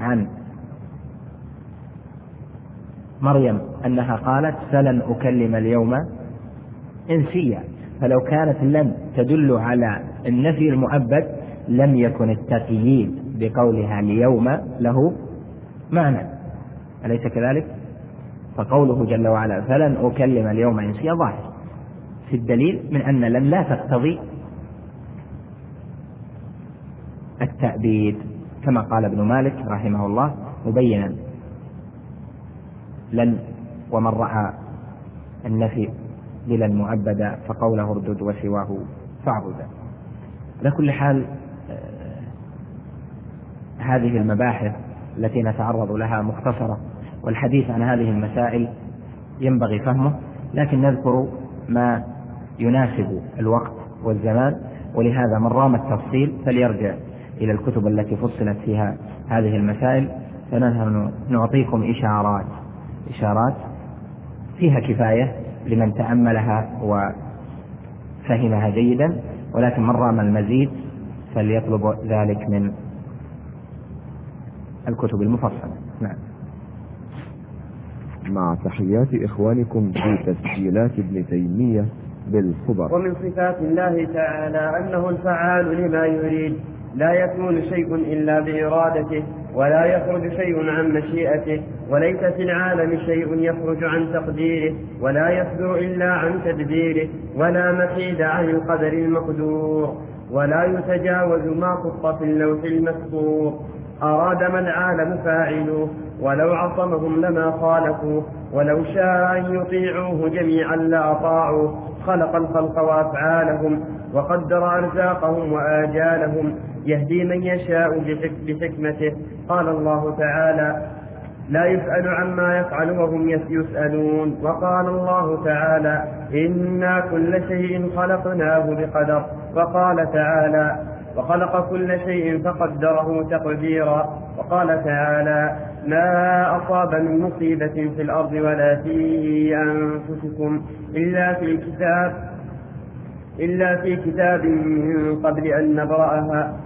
عن مريم أنها قالت فلن أكلم اليوم إنسيا. فلو كانت لن تدل على النفي المؤبد لم يكن التقييد بقولها اليوم له معنى. أليس كذلك؟ فقوله جل وعلا فلن أكلم اليوم إنسيا ظاهر. في الدليل من أن لن لا تقتضي التأبيد كما قال ابن مالك رحمه الله مبينا. لن ومن رأى النفي بلا مؤبدا فقوله اردد وسواه فاعبدا على كل حال آه، هذه المباحث التي نتعرض لها مختصرة والحديث عن هذه المسائل ينبغي فهمه لكن نذكر ما يناسب الوقت والزمان ولهذا من رام التفصيل فليرجع إلى الكتب التي فصلت فيها هذه المسائل فنحن نعطيكم إشارات إشارات فيها كفاية لمن تأملها وفهمها جيدا. ولكن من رام المزيد فليطلب ذلك من الكتب المفصلة. نعم. مع تحيات إخوانكم في تسجيلات ابن تيمية بالخبر. ومن صفات الله تعالى أنه الفعال لما يريد. لا يكون شيء إلا بإرادته. ولا يخرج شيء عن مشيئته وليس في العالم شيء يخرج عن تقديره ولا يصدر إلا عن تدبيره ولا محيد عن القدر المقدور ولا يتجاوز ما خط في اللوح المسطور. أراد ما العالم فاعلوه ولو عصمهم لما خالفوه ولو شاء أن يطيعوه جميعا لأطاعوه خلق الخلق وأفعالهم وقدر أرزاقهم وآجالهم يهدي من يشاء بحكمته. قال الله تعالى لا يسأل عما يفعل وهم يسألون. وقال الله تعالى إنا كل شيء خلقناه بقدر. وقال تعالى وخلق كل شيء فقدره تقديرا. وقال تعالى ما أصاب من مصيبة في الأرض ولا في أنفسكم إلا في كتاب إلا في كتاب من قبل أن نبرأها.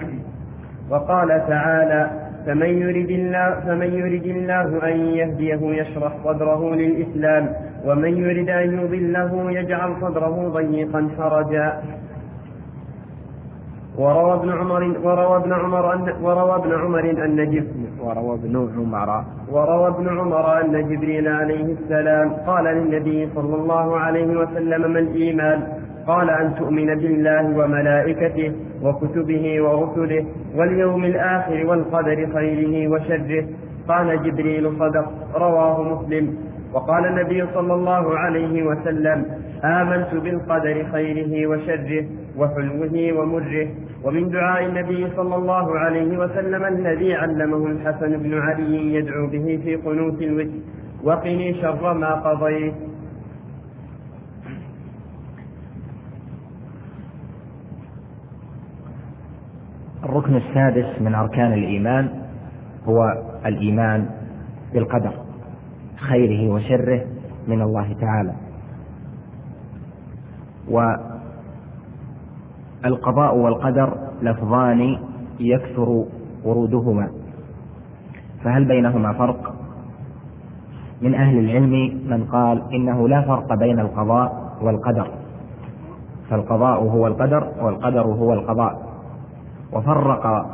وقال تعالى فمن يرد الله فمن يرد الله أن يهديه يشرح صدره للإسلام ومن يرد أن يضله يجعل صدره ضيقا حرجا. وروى ابن عمر وروى ابن عمر أن وروى ابن عمر أن وروى ابن عمر وروى ابن عمر أن جبريل عليه السلام قال للنبي صلى الله عليه وسلم ما الإيمان؟ قال أن تؤمن بالله وملائكته وكتبه ورسله واليوم الآخر والقدر خيره وشره. قال جبريل صدق رواه مسلم. وقال النبي صلى الله عليه وسلم آمنت بالقدر خيره وشره وحلوه ومره. ومن دعاء النبي صلى الله عليه وسلم الذي علمه الحسن بن علي يدعو به في قنوت الوتر وقني شر ما قضيت. الركن السادس من أركان الإيمان هو الإيمان بالقدر خيره وشره من الله تعالى. والقضاء والقدر لفظان يكثر ورودهما. فهل بينهما فرق؟ من أهل العلم من قال إنه لا فرق بين القضاء والقدر. فالقضاء هو القدر والقدر هو القضاء. وفرق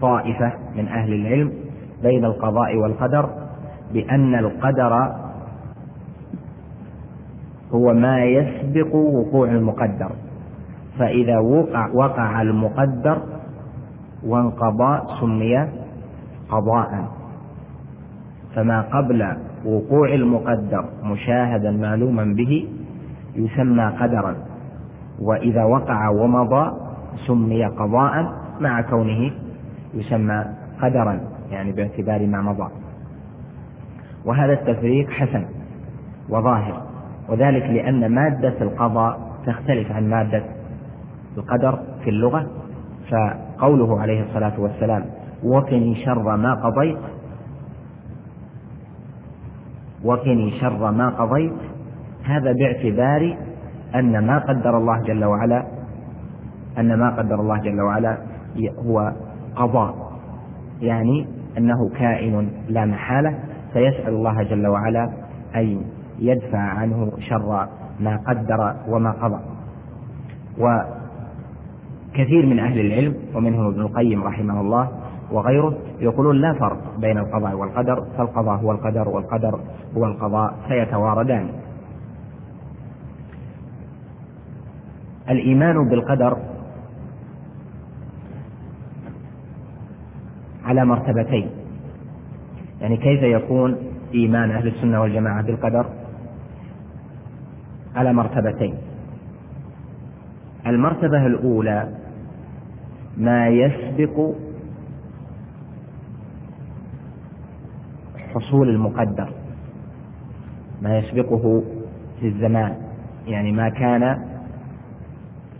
طائفة من أهل العلم بين القضاء والقدر بأن القدر هو ما يسبق وقوع المقدر. فإذا وقع, وقع المقدر وانقضى سمي قضاء. فما قبل وقوع المقدر مشاهدا معلوما به يسمى قدرا. وإذا وقع ومضى سمي قضاء. مع كونه يسمى قدرا يعني باعتبار ما مضى. وهذا التفريق حسن وظاهر وذلك لأن مادة القضاء تختلف عن مادة القدر في اللغة. فقوله عليه الصلاة والسلام وقني شر ما قضيت وقني شر ما قضيت هذا باعتبار أن ما قدر الله جل وعلا أن ما قدر الله جل وعلا هو قضاء يعني أنه كائن لا محالة فيسأل الله جل وعلا أن يدفع عنه شر ما قدر وما قضى. وكثير من أهل العلم ومنهم ابن القيم رحمه الله وغيره يقولون لا فرق بين القضاء والقدر فالقضاء هو القدر والقدر هو القضاء فيتواردان. الإيمان بالقدر على مرتبتين. يعني كيف يكون إيمان أهل السنة والجماعة بالقدر؟ على مرتبتين. المرتبة الأولى ما يسبق حصول المقدر ما يسبقه في الزمان يعني ما كان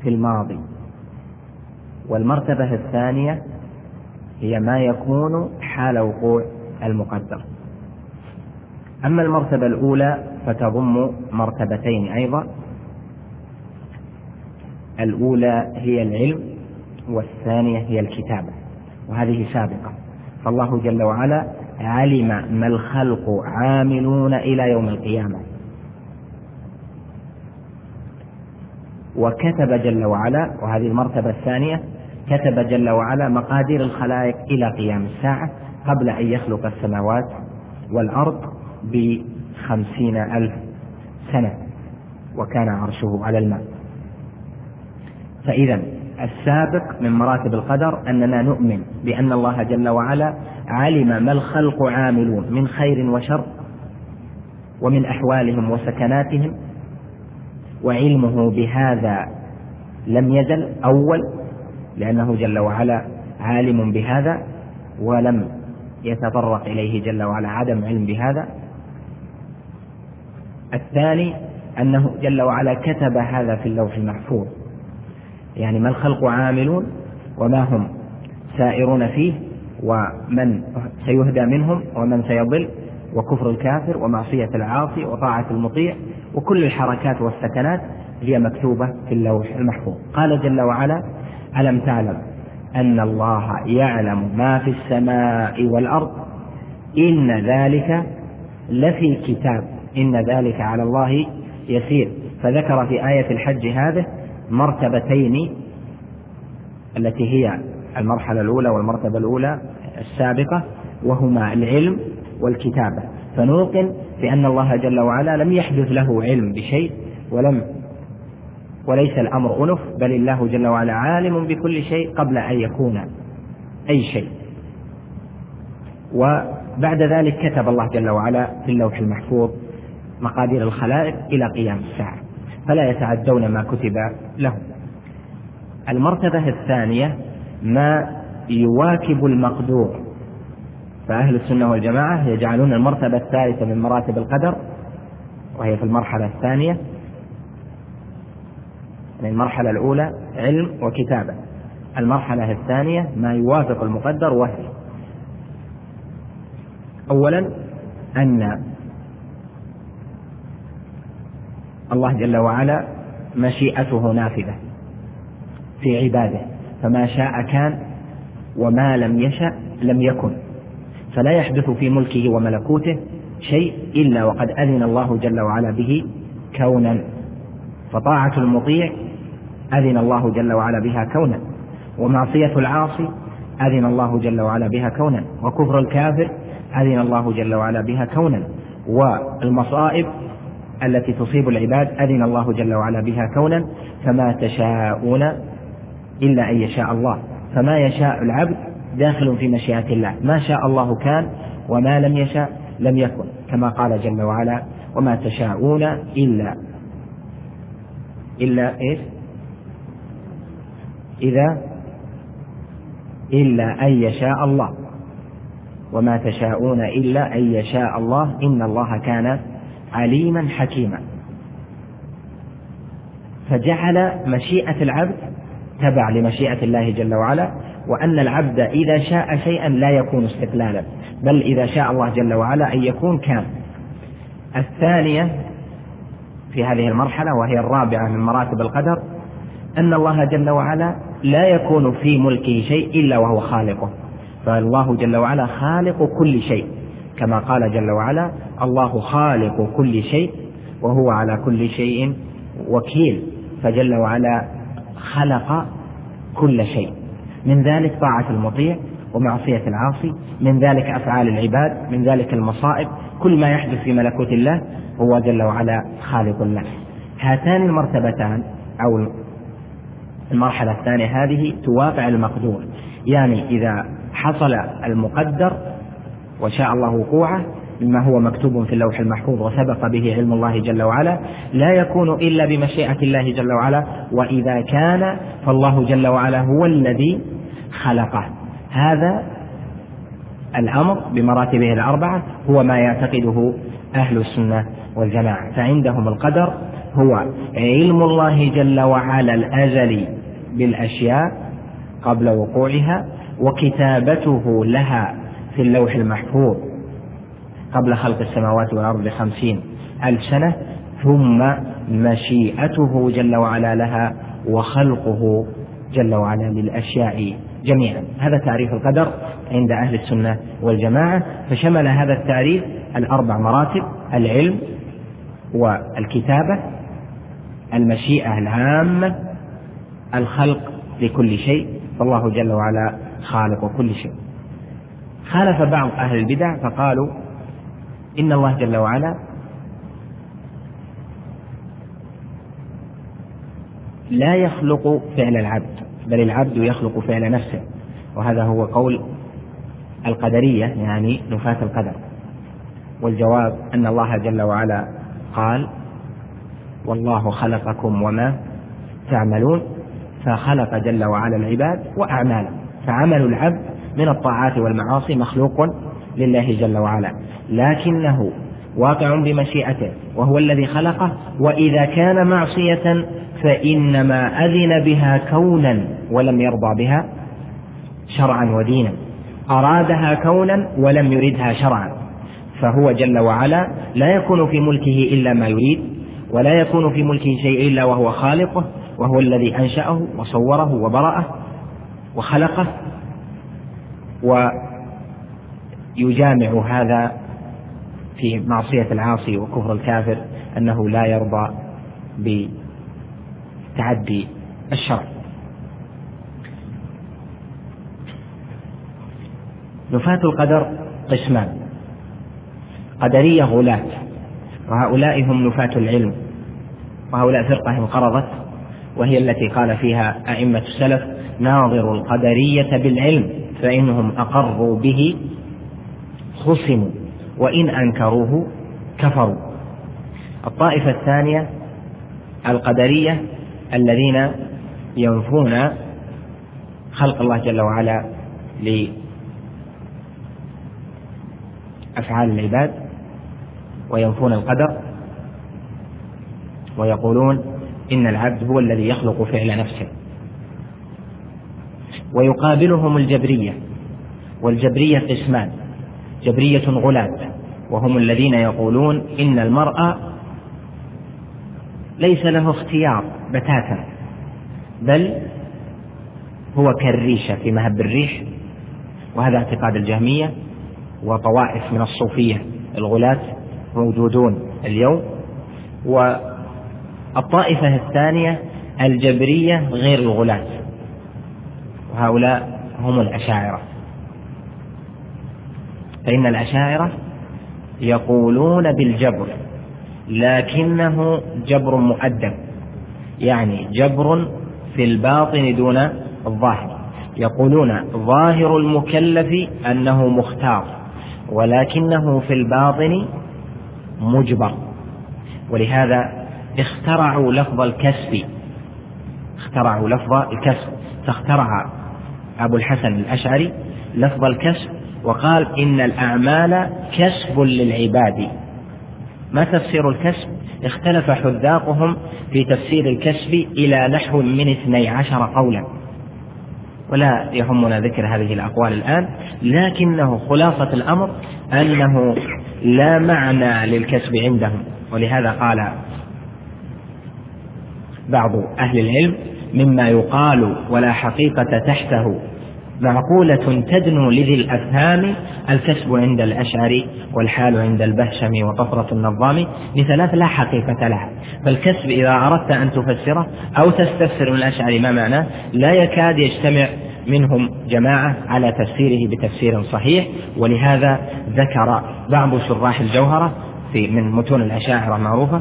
في الماضي. والمرتبة الثانية هي ما يكون حال وقوع المقدر. أما المرتبة الأولى فتضم مرتبتين أيضا. الأولى هي العلم والثانية هي الكتابة وهذه سابقة. فالله جل وعلا علم ما الخلق عاملون إلى يوم القيامة. وكتب جل وعلا وهذه المرتبة الثانية كتب جل وعلا مقادير الخلائق إلى قيام الساعة قبل أن يخلق السماوات والأرض بخمسين ألف سنة وكان عرشه على الماء. فإذا السابق من مراتب القدر أننا نؤمن بأن الله جل وعلا علم ما الخلق عاملون من خير وشر ومن أحوالهم وسكناتهم وعلمه بهذا لم يزل أول لأنه جل وعلا عالم بهذا ولم يتطرق إليه جل وعلا عدم علم بهذا. الثاني أنه جل وعلا كتب هذا في اللوح المحفوظ. يعني ما الخلق عاملون وما هم سائرون فيه ومن سيهدى منهم ومن سيضل وكفر الكافر ومعصية العاصي وطاعة المطيع وكل الحركات والسكنات هي مكتوبة في اللوح المحفوظ. قال جل وعلا ألم تعلم أن الله يعلم ما في السماء والأرض؟ إن ذلك لفي كتاب إن ذلك على الله يسير. فذكر في آية الحج هذه مرتبتين التي هي المرحلة الأولى والمرتبة الأولى السابقة وهما العلم والكتابة. فنوقن بأن الله جل وعلا لم يحدث له علم بشيء ولم وليس الأمر أنف بل الله جل وعلا عالم بكل شيء قبل أن يكون أي شيء. وبعد ذلك كتب الله جل وعلا في اللوح المحفوظ مقادير الخلائق إلى قيام الساعة فلا يتعدون ما كتب لهم. المرتبة الثانية ما يواكب المقدور. فأهل السنة والجماعة يجعلون المرتبة الثالثة من مراتب القدر وهي في المرحلة الثانية. يعني المرحلة الأولى علم وكتابة. المرحلة الثانية ما يوافق المقدر وهي. أولا أن الله جل وعلا مشيئته نافذة في عباده. فما شاء كان وما لم يشأ لم يكن. فلا يحدث في ملكه وملكوته شيء إلا وقد أذن الله جل وعلا به كونا. فطاعة المطيع أذن الله جل وعلا بها كونا ومعصية العاصي أذن الله جل وعلا بها كونا وكفر الكافر أذن الله جل وعلا بها كونا والمصائب التي تصيب العباد أذن الله جل وعلا بها كونا فما تشاءون إلا أن يشاء الله فما يشاء العبد داخل في مشيئة الله ما شاء الله كان وما لم يشاء لم يكن كما قال جل وعلا وما تشاءون إلا إلا إيش؟ إذا إلا أن يشاء الله. وما تشاءون إلا أن يشاء الله. إن الله كان عليما حكيما. فجعل مشيئة العبد تبع لمشيئة الله جل وعلا وأن العبد إذا شاء شيئا لا يكون استقلالا بل إذا شاء الله جل وعلا أن يكون كان الثانية في هذه المرحلة وهي الرابعة من مراتب القدر أن الله جل وعلا لا يكون في ملكه شيء إلا وهو خالقه. فالله جل وعلا خالق كل شيء. كما قال جل وعلا الله خالق كل شيء وهو على كل شيء وكيل. فجل وعلا خلق كل شيء. من ذلك طاعة المطيع ومعصية العاصي من ذلك أفعال العباد من ذلك المصائب كل ما يحدث في ملكوت الله هو جل وعلا خالق له هاتان المرتبتان أو المرحلة الثانية هذه توافع المقدور. يعني إذا حصل المقدر وشاء الله وقوعه مما هو مكتوب في اللوح المحفوظ وسبق به علم الله جل وعلا لا يكون إلا بمشيئة الله جل وعلا وإذا كان فالله جل وعلا هو الذي خلقه. هذا الأمر بمراتبه الأربعة هو ما يعتقده أهل السنة والجماعة. فعندهم القدر هو علم الله جل وعلا الأزلي بالأشياء قبل وقوعها وكتابته لها في اللوح المحفوظ قبل خلق السماوات والأرض بخمسين ألف سنة ثم مشيئته جل وعلا لها وخلقه جل وعلا للأشياء جميعا. هذا تعريف القدر عند أهل السنة والجماعة فشمل هذا التعريف الأربع مراتب العلم والكتابة المشيئة العامة الخلق لكل شيء فالله جل وعلا خالق كل شيء. خالف بعض أهل البدع فقالوا إن الله جل وعلا لا يخلق فعل العبد. بل العبد يخلق فعل نفسه. وهذا هو قول القدرية يعني نفاة القدر. والجواب أن الله جل وعلا قال والله خلقكم وما تعملون فخلق جل وعلا العباد وأعمالهم. فعمل العبد من الطاعات والمعاصي مخلوق لله جل وعلا. لكنه واقع بمشيئته وهو الذي خلقه وإذا كان معصية فإنما أذن بها كونا ولم يرضى بها شرعا ودينا. أرادها كونا ولم يردها شرعا. فهو جل وعلا لا يكون في ملكه إلا ما يريد ولا يكون في ملكه شيء إلا وهو خالقه وهو الذي أنشأه وصوره وبرأه وخلقه ويجامع هذا في معصية العاصي وكفر الكافر أنه لا يرضى بتعدي الشرع نفاة القدر قسمان. قدرية غلاة. وهؤلاء هم نفاة العلم. وهؤلاء فرقة انقرضت وهي التي قال فيها أئمة السلف ناظر القدرية بالعلم فإنهم أقروا به خصموا. وإن أنكروه كفروا. الطائفة الثانية القدرية الذين ينفون خلق الله جل وعلا لأفعال العباد وينفون القدر ويقولون إن العبد هو الذي يخلق فعل نفسه. ويقابلهم الجبرية والجبرية قسمان جبرية غلاة وهم الذين يقولون إن المرأة ليس له اختيار. بتاتا. بل هو كالريشة في مهب الريح وهذا اعتقاد الجهمية وطوائف من الصوفية الغلاة موجودون اليوم. والطائفة الثانية الجبرية غير الغلاة وهؤلاء هم الأشاعرة. فإن الأشاعرة يقولون بالجبر لكنه جبر مؤدب. يعني جبر في الباطن دون الظاهر. يقولون ظاهر المكلف أنه مختار ولكنه في الباطن مجبر. ولهذا اخترعوا لفظ الكسب اخترعوا لفظ الكسب. فاخترع أبو الحسن الأشعري لفظ الكسب وقال إن الأعمال كسب للعباد. ما تفسير الكسب؟ اختلف حذاقهم في تفسير الكسب إلى نحو من اثني عشر قولا. ولا يهمنا ذكر هذه الأقوال الآن لكنه خلاصة الأمر أنه لا معنى للكسب عندهم. ولهذا قال بعض أهل العلم مما يقال ولا حقيقة تحته معقولة تدنو لذي الأفهام الكسب عند الأشعري والحال عند البهشم وطفرة النظام لثلاث لا حقيقة لها. فالكسب إذا أردت أن تفسره أو تستفسر من الأشعري ما معناه لا يكاد يجتمع منهم جماعة على تفسيره بتفسير صحيح. ولهذا ذكر بعض شراح الجوهرة في من متون الأشاعرة المعروفة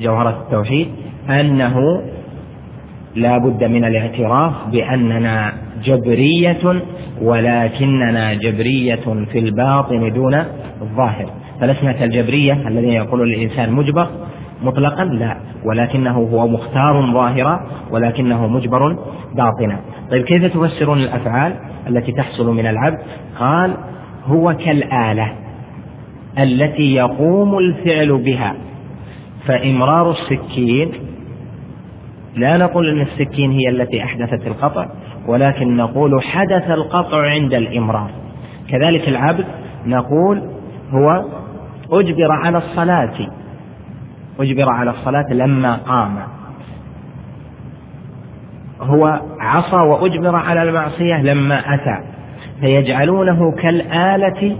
جوهرة التوحيد أنه لا بد من الاعتراف بأننا جبرية ولكننا جبرية في الباطن دون الظاهر فلسنا كالجبرية الذين يقولون الإنسان مجبر مطلقا؟ لا. ولكنه هو مختار ظاهرا ولكنه مجبر باطنا. طيب كيف تفسرون الأفعال التي تحصل من العبد؟ قال هو كالآلة التي يقوم الفعل بها. فإمرار السكين لا نقول أن السكين هي التي أحدثت القطع ولكن نقول حدث القطع عند الإمرار. كذلك العبد نقول هو أجبر على الصلاة أجبر على الصلاة لما قام. هو عصى وأجبر على المعصية لما أتى. فيجعلونه كالآلة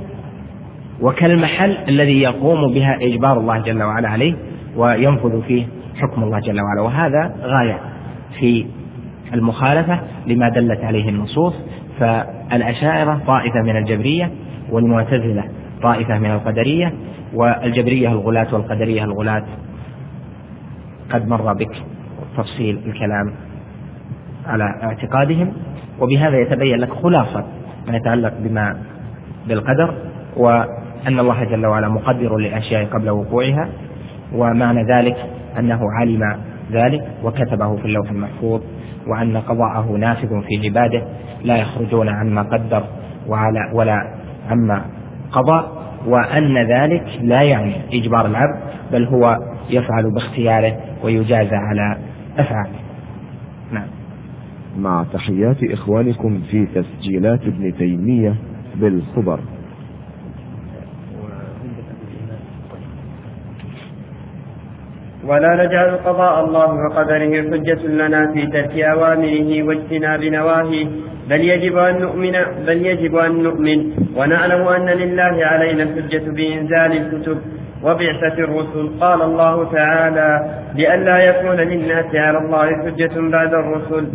وكالمحل الذي يقوم بها إجبار الله جل وعلا عليه وينفذ فيه حكم الله جل وعلا. وهذا غاية في المخالفة لما دلت عليه النصوص فالأشاعرة طائفة من الجبرية والمعتزلة طائفة من القدرية والجبرية الغلاة والقدرية الغلاة. قد مر بك تفصيل الكلام على اعتقادهم وبهذا يتبين لك خلاصة ما يتعلق بما بالقدر وأن الله جل وعلا مقدر للأشياء قبل وقوعها ومعنى ذلك أنه علم ذلك وكتبه في اللوح المحفوظ وأن قضاءه نافذ في عباده لا يخرجون عما قدر وعلى ولا عما قضى وأن ذلك لا يعني إجبار العبد بل هو يفعل باختياره ويجازى على أفعاله. نعم. مع تحيات إخوانكم في تسجيلات ابن تيمية بالخبر. ولا نجعل قضاء الله وقدره حجة لنا في ترك أوامره واجتناب نواهيه. بل يجب أن نؤمن بل يجب أن نؤمن ونعلم أن لله علينا الحجة بإنزال الكتب وبعثة الرسل. قال الله تعالى لئلا يكون للناس على الله حجة بعد الرسل.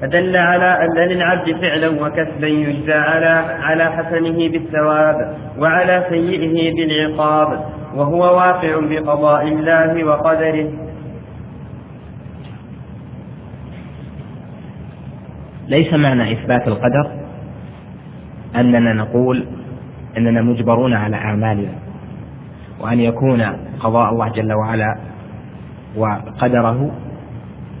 فدل على أن للعبد فعلا وكسبا يجزى على على حسنه بالثواب وعلى سيئه بالعقاب. وهو واقع بقضاء الله وقدره. ليس معنى إثبات القدر أننا نقول أننا مجبرون على أعمالنا وأن يكون قضاء الله جل وعلا وقدره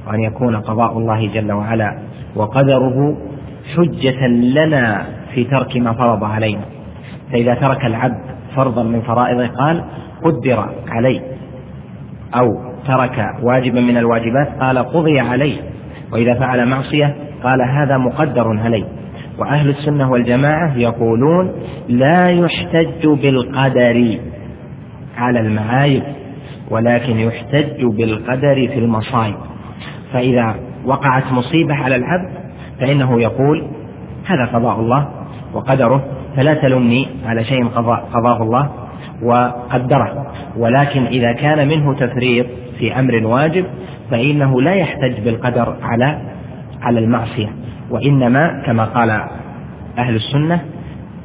وأن يكون قضاء الله جل وعلا وقدره حجة لنا في ترك ما فرض علينا. فإذا ترك العبد فرضا من فرائضه قال قدر علي أو ترك واجبا من الواجبات قال قضي عليه وإذا فعل معصية قال هذا مقدر عليه وأهل السنة والجماعة يقولون لا يحتج بالقدر على المعايب ولكن يحتج بالقدر في المصائب. فإذا وقعت مصيبة على العبد فإنه يقول هذا قضاء الله وقدره. فلا تلمني على شيء قضاه الله وقدره. ولكن إذا كان منه تفريط في أمر واجب فإنه لا يحتج بالقدر على على المعصية. وإنما كما قال أهل السنة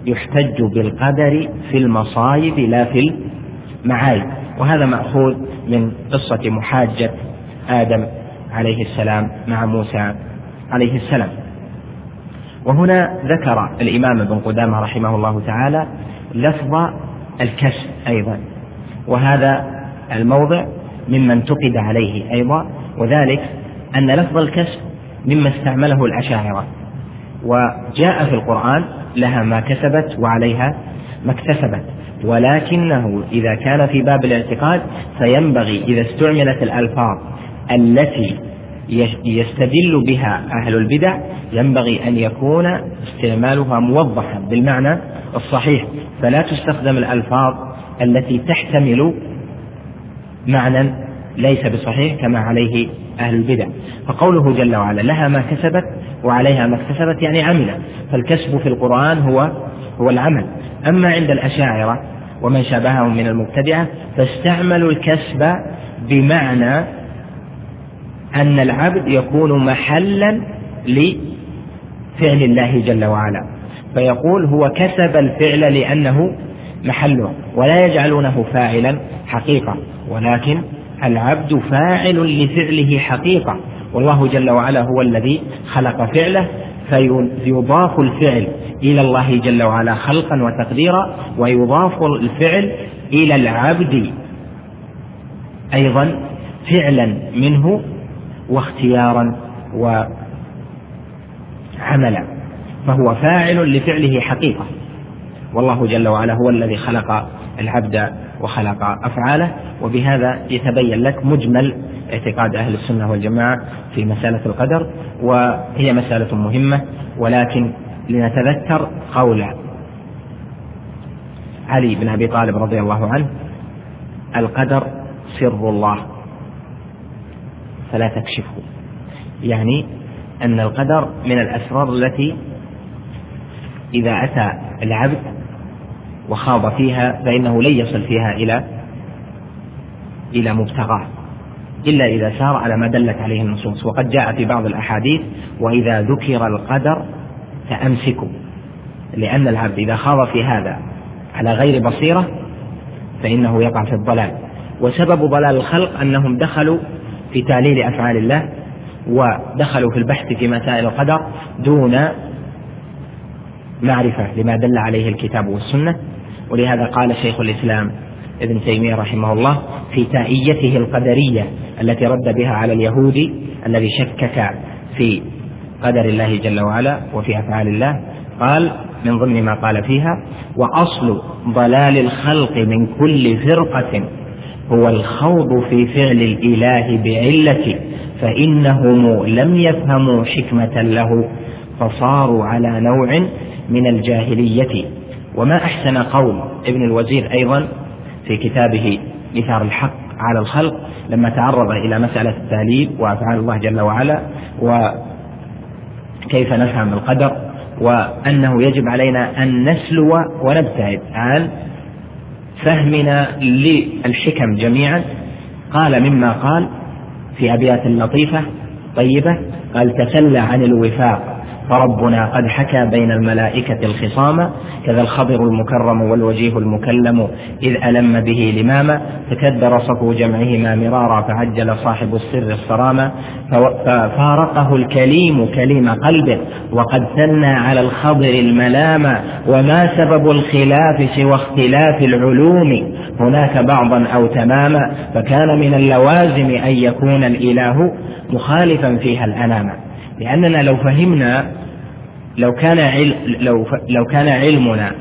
يحتج بالقدر في المصايب لا في المعايب. وهذا مأخوذ من قصة محاجة آدم عليه السلام مع موسى عليه السلام. وهنا ذكر الإمام ابن قدامة رحمه الله تعالى لفظ الكسب أيضا وهذا الموضع مما انتقد عليه أيضا وذلك أن لفظ الكسب مما استعمله الأشاعرة وجاء في القرآن لها ما كسبت وعليها ما اكتسبت ولكنه إذا كان في باب الاعتقاد فينبغي إذا استعملت الألفاظ التي يستدل بها أهل البدع ينبغي أن يكون استعمالها موضحا بالمعنى الصحيح. فلا تستخدم الألفاظ التي تحتمل معنى ليس بصحيح كما عليه أهل البدع. فقوله جل وعلا لها ما كسبت وعليها ما اكتسبت يعني عملت فالكسب في القرآن هو هو العمل. أما عند الأشاعرة ومن شابههم من المبتدعة فاستعملوا الكسب بمعنى أن العبد يكون محلا لفعل الله جل وعلا. فيقول هو كسب الفعل لأنه محله ولا يجعلونه فاعلا حقيقة. ولكن العبد فاعل لفعله حقيقة. والله جل وعلا هو الذي خلق فعله فيضاف الفعل إلى الله جل وعلا خلقا وتقديرا ويضاف الفعل إلى العبد أيضا فعلا منه واختيارا وعملا فهو فاعل لفعله حقيقة. والله جل وعلا هو الذي خلق العبد وخلق أفعاله وبهذا يتبين لك مجمل اعتقاد أهل السنة والجماعة في مسألة القدر وهي مسألة مهمة ولكن لنتذكر قول علي بن أبي طالب رضي الله عنه القدر سر الله. فلا تكشفه. يعني أن القدر من الأسرار التي إذا أتى العبد وخاض فيها فإنه لن يصل فيها إلى إلى مبتغاه. إلا إذا سار على ما دلت عليه النصوص. وقد جاء في بعض الأحاديث وإذا ذكر القدر فأمسكوا لأن العبد إذا خاض في هذا على غير بصيرة فإنه يقع في الضلال. وسبب ضلال الخلق أنهم دخلوا في تعليل أفعال الله ودخلوا في البحث في مسائل القدر دون معرفة لما دل عليه الكتاب والسنة. ولهذا قال شيخ الإسلام ابن تيمية رحمه الله في تائيته القدرية التي رد بها على اليهودي الذي شكك في قدر الله جل وعلا وفي أفعال الله قال من ضمن ما قال فيها وأصل ضلال الخلق من كل فرقة هو الخوض في فعل الإله بعلة فإنهم لم يفهموا حكمة له فصاروا على نوع من الجاهلية. وما أحسن قول ابن الوزير أيضا في كتابه إثار الحق على الخلق لما تعرض إلى مسألة التاليب وأفعال الله جل وعلا وكيف نفهم القدر وأنه يجب علينا أن نسلو ونبتعد عن فهمنا للحكم جميعا. قال مما قال في أبيات لطيفة طيبة قال تسلى عن الوفاق. فربنا قد حكى بين الملائكة الخصام كذا الخضر المكرم والوجيه المكلم إذ ألم به لماما تكدر صفو جمعهما مرارا فعجل صاحب السر الصرامة ففارقه الكليم كليم قلبه وقد ثنى على الخضر الملام وما سبب الخلاف سوى اختلاف العلوم. هناك بعضا أو تماما فكان من اللوازم أن يكون الإله مخالفا فيها الأنام. لأننا لو فهمنا لو كان علم لو لو كان علمنا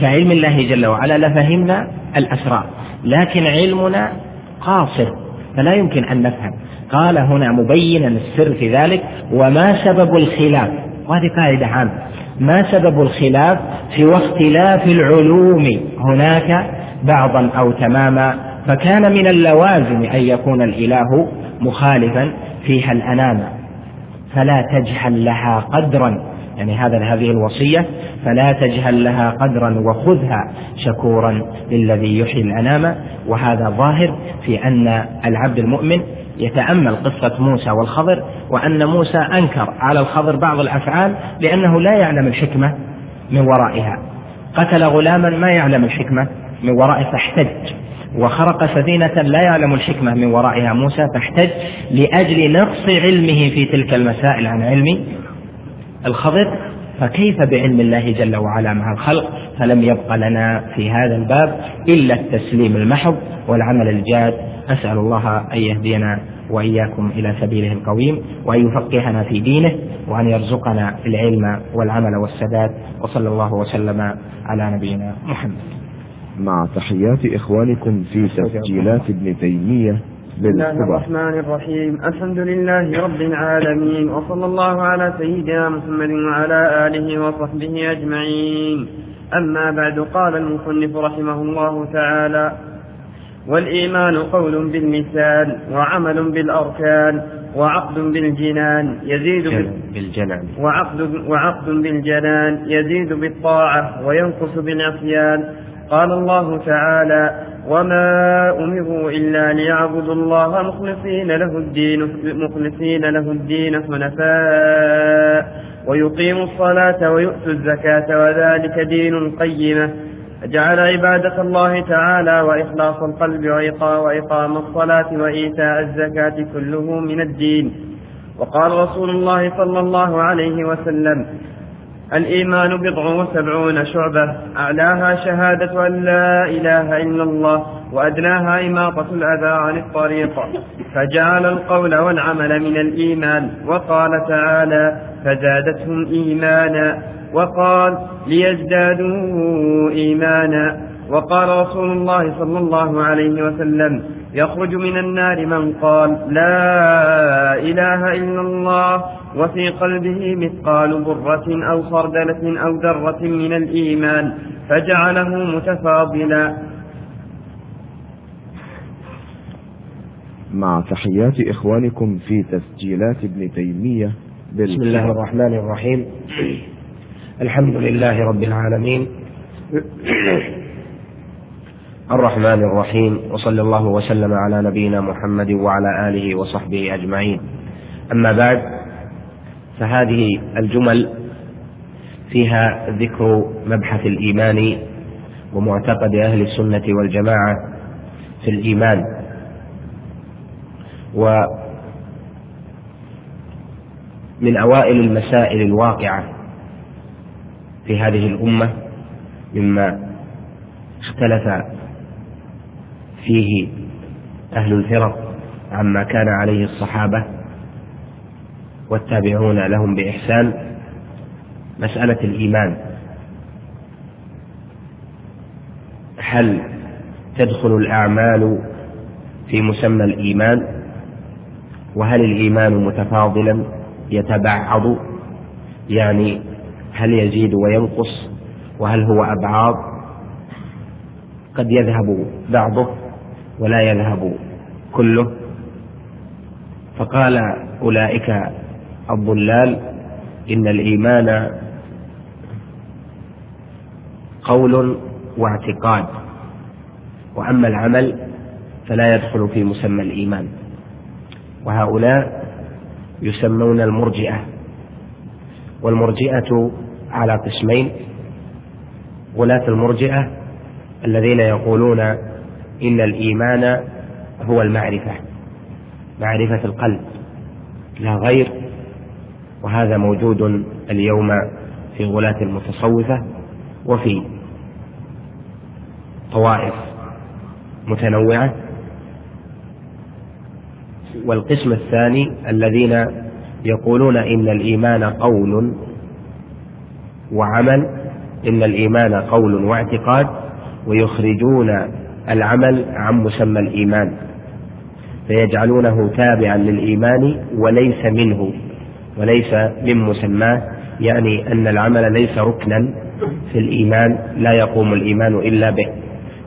كعلم الله جل وعلا لفهمنا الأسرار لكن علمنا قاصر فلا يمكن أن نفهم. قال هنا مبينا السر في ذلك وما سبب الخلاف؟ وهذه قاعدة عامة. ما سبب الخلاف في اختلاف العلوم؟ هناك بعضا أو تماما. فكان من اللوازم أن يكون الإله مخالفا فيها الأنام فلا تجهل لها قدرا. يعني هذا هذه الوصية فلا تجهل لها قدرا وخذها شكورا للذي يحيي الأنام. وهذا ظاهر في أن العبد المؤمن يتأمل قصة موسى والخضر وأن موسى أنكر على الخضر بعض الأفعال لأنه لا يعلم الحكمة من ورائها. قتل غلاما ما يعلم الحكمة من ورائه فاحتج. وخرق سفينة لا يعلم الحكمة من ورائها. موسى فاحتج لأجل نقص علمه في تلك المسائل عن علم الخضر فكيف بعلم الله جل وعلا مع الخلق؟ فلم يبق لنا في هذا الباب إلا التسليم المحض والعمل الجاد. أسأل الله أن يهدينا وإياكم إلى سبيله القويم وأن يفقهنا في دينه وأن يرزقنا العلم والعمل والسداد. وصلى الله وسلم على نبينا محمد. مع تحيات إخوانكم في تسجيلات ابن تيمية بسم الله الرحمن الرحيم. الحمد لله رب العالمين وصلى الله على سيدنا محمد وعلى آله وصحبه أجمعين. أما بعد قال المصنف رحمه الله تعالى والإيمان قول باللسان وعمل بالأركان وعقد بالجنان يزيد بالجنان. وعقد وعقد بالجنان يزيد بالطاعة وينقص بالعصيان قال الله تعالى وما أمروا إلا ليعبدوا الله مخلصين له الدين مخلصين له الدين حنفاء ويقيموا الصلاة ويؤتوا الزكاة وذلك دين القيمة جعل عبادة الله تعالى وإخلاص القلب وإقام الصلاة وإيتاء الزكاة كله من الدين وقال رسول الله صلى الله عليه وسلم الإيمان بضع وسبعون شعبة أعلاها شهادة أن لا إله إلا الله وأدناها إماطة الأذى عن الطريق. فجعل القول والعمل من الإيمان وقال تعالى فزادتهم إيمانا وقال ليزدادوا إيمانا. وقال رسول الله صلى الله عليه وسلم يخرج من النار من قال لا إله إلا الله وفي قلبه مثقال برة أو خردلة أو ذرة من الإيمان فجعله متفاضلا. مع تحيات إخوانكم في تسجيلات ابن تيمية بسم الله الرحمن الرحيم. الحمد لله رب العالمين. الرحمن الرحيم. وصلى الله وسلم على نبينا محمد وعلى آله وصحبه أجمعين. أما بعد فهذه الجمل فيها ذكر مبحث الإيمان ومعتقد أهل السنة والجماعة في الإيمان. ومن أوائل المسائل الواقعة في هذه الأمة مما اختلف فيه أهل الفرق عما كان عليه الصحابة والتابعون لهم بإحسان مسألة الإيمان. هل تدخل الأعمال في مسمى الإيمان؟ وهل الإيمان متفاضلا يتبعض؟ يعني هل يزيد وينقص؟ وهل هو أبعاض؟ قد يذهب بعضه. ولا يذهب كله. فقال أولئك الضلال إن الإيمان قول واعتقاد. وأما العمل فلا يدخل في مسمى الإيمان. وهؤلاء يسمون المرجئة. والمرجئة على قسمين غلاة المرجئة الذين يقولون إن الإيمان هو المعرفة معرفة القلب لا غير. وهذا موجود اليوم في غلاة المتصوفة وفي طوائف متنوعة. والقسم الثاني الذين يقولون إن الإيمان قول وعمل إن الإيمان قول واعتقاد ويخرجون العمل عن مسمى الإيمان فيجعلونه تابعا للإيمان وليس منه وليس من مسماه يعني أن العمل ليس ركنا في الإيمان لا يقوم الإيمان إلا به.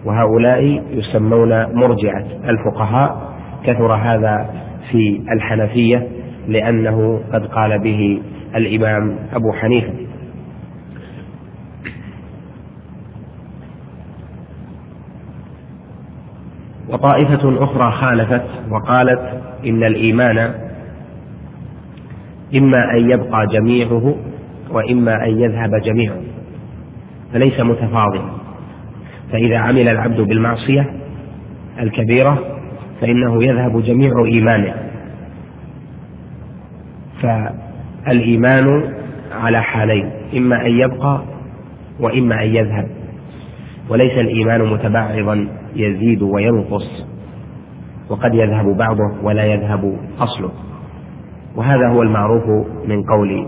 وهؤلاء يسمون مرجعة. الفقهاء كثر هذا في الحنفية لأنه قد قال به الإمام أبو حنيفة. وطائفة أخرى خالفت وقالت إن الإيمان إما أن يبقى جميعه وإما أن يذهب جميعه فليس متفاضلا. فإذا عمل العبد بالمعصية الكبيرة فإنه يذهب جميع إيمانه. فالإيمان على حالين إما أن يبقى وإما أن يذهب وليس الإيمان متبعضا. يزيد وينقص وقد يذهب بعضه ولا يذهب أصله. وهذا هو المعروف من قول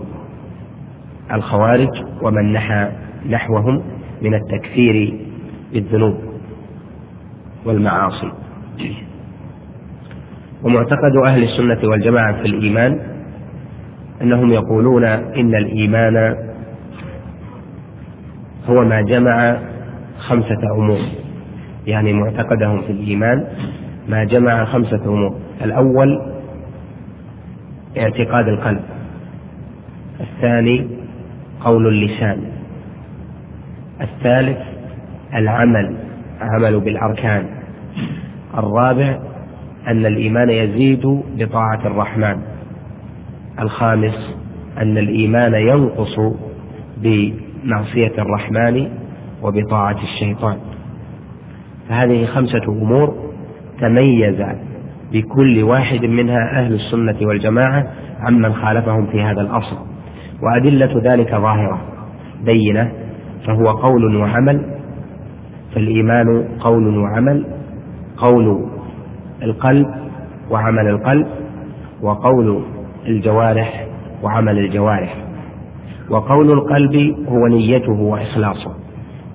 الخوارج ومن نحى نحوهم من التكفير بالذنوب والمعاصي. ومعتقد أهل السنة والجماعة في الإيمان أنهم يقولون إن الإيمان هو ما جمع خمسة أمور. يعني معتقدهم في الإيمان ما جمع خمسة أمور. الأول اعتقاد القلب. الثاني قول اللسان. الثالث العمل عمل بالأركان. الرابع أن الإيمان يزيد بطاعة الرحمن. الخامس أن الإيمان ينقص بمعصية الرحمن وبطاعة الشيطان. فهذه خمسة أمور تميز بكل واحد منها أهل السنة والجماعة عمن خالفهم في هذا الأصل. وأدلة ذلك ظاهرة بينة فهو قول وعمل فالإيمان قول وعمل قول القلب وعمل القلب وقول الجوارح وعمل الجوارح. وقول القلب هو نيته وإخلاصه.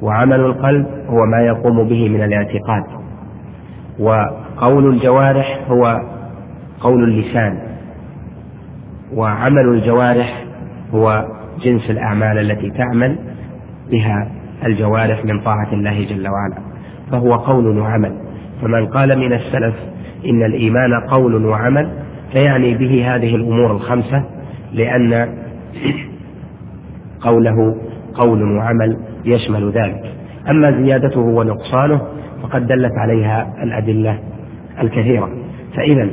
وعمل القلب هو ما يقوم به من الاعتقاد. وقول الجوارح هو قول اللسان. وعمل الجوارح هو جنس الأعمال التي تعمل بها الجوارح من طاعة الله جل وعلا فهو قول وعمل. فمن قال من السلف إن الإيمان قول وعمل فيعني به هذه الأمور الخمسة لأن قوله قول وعمل يشمل ذلك. أما زيادته ونقصانه فقد دلت عليها الأدلة الكثيرة. فإذا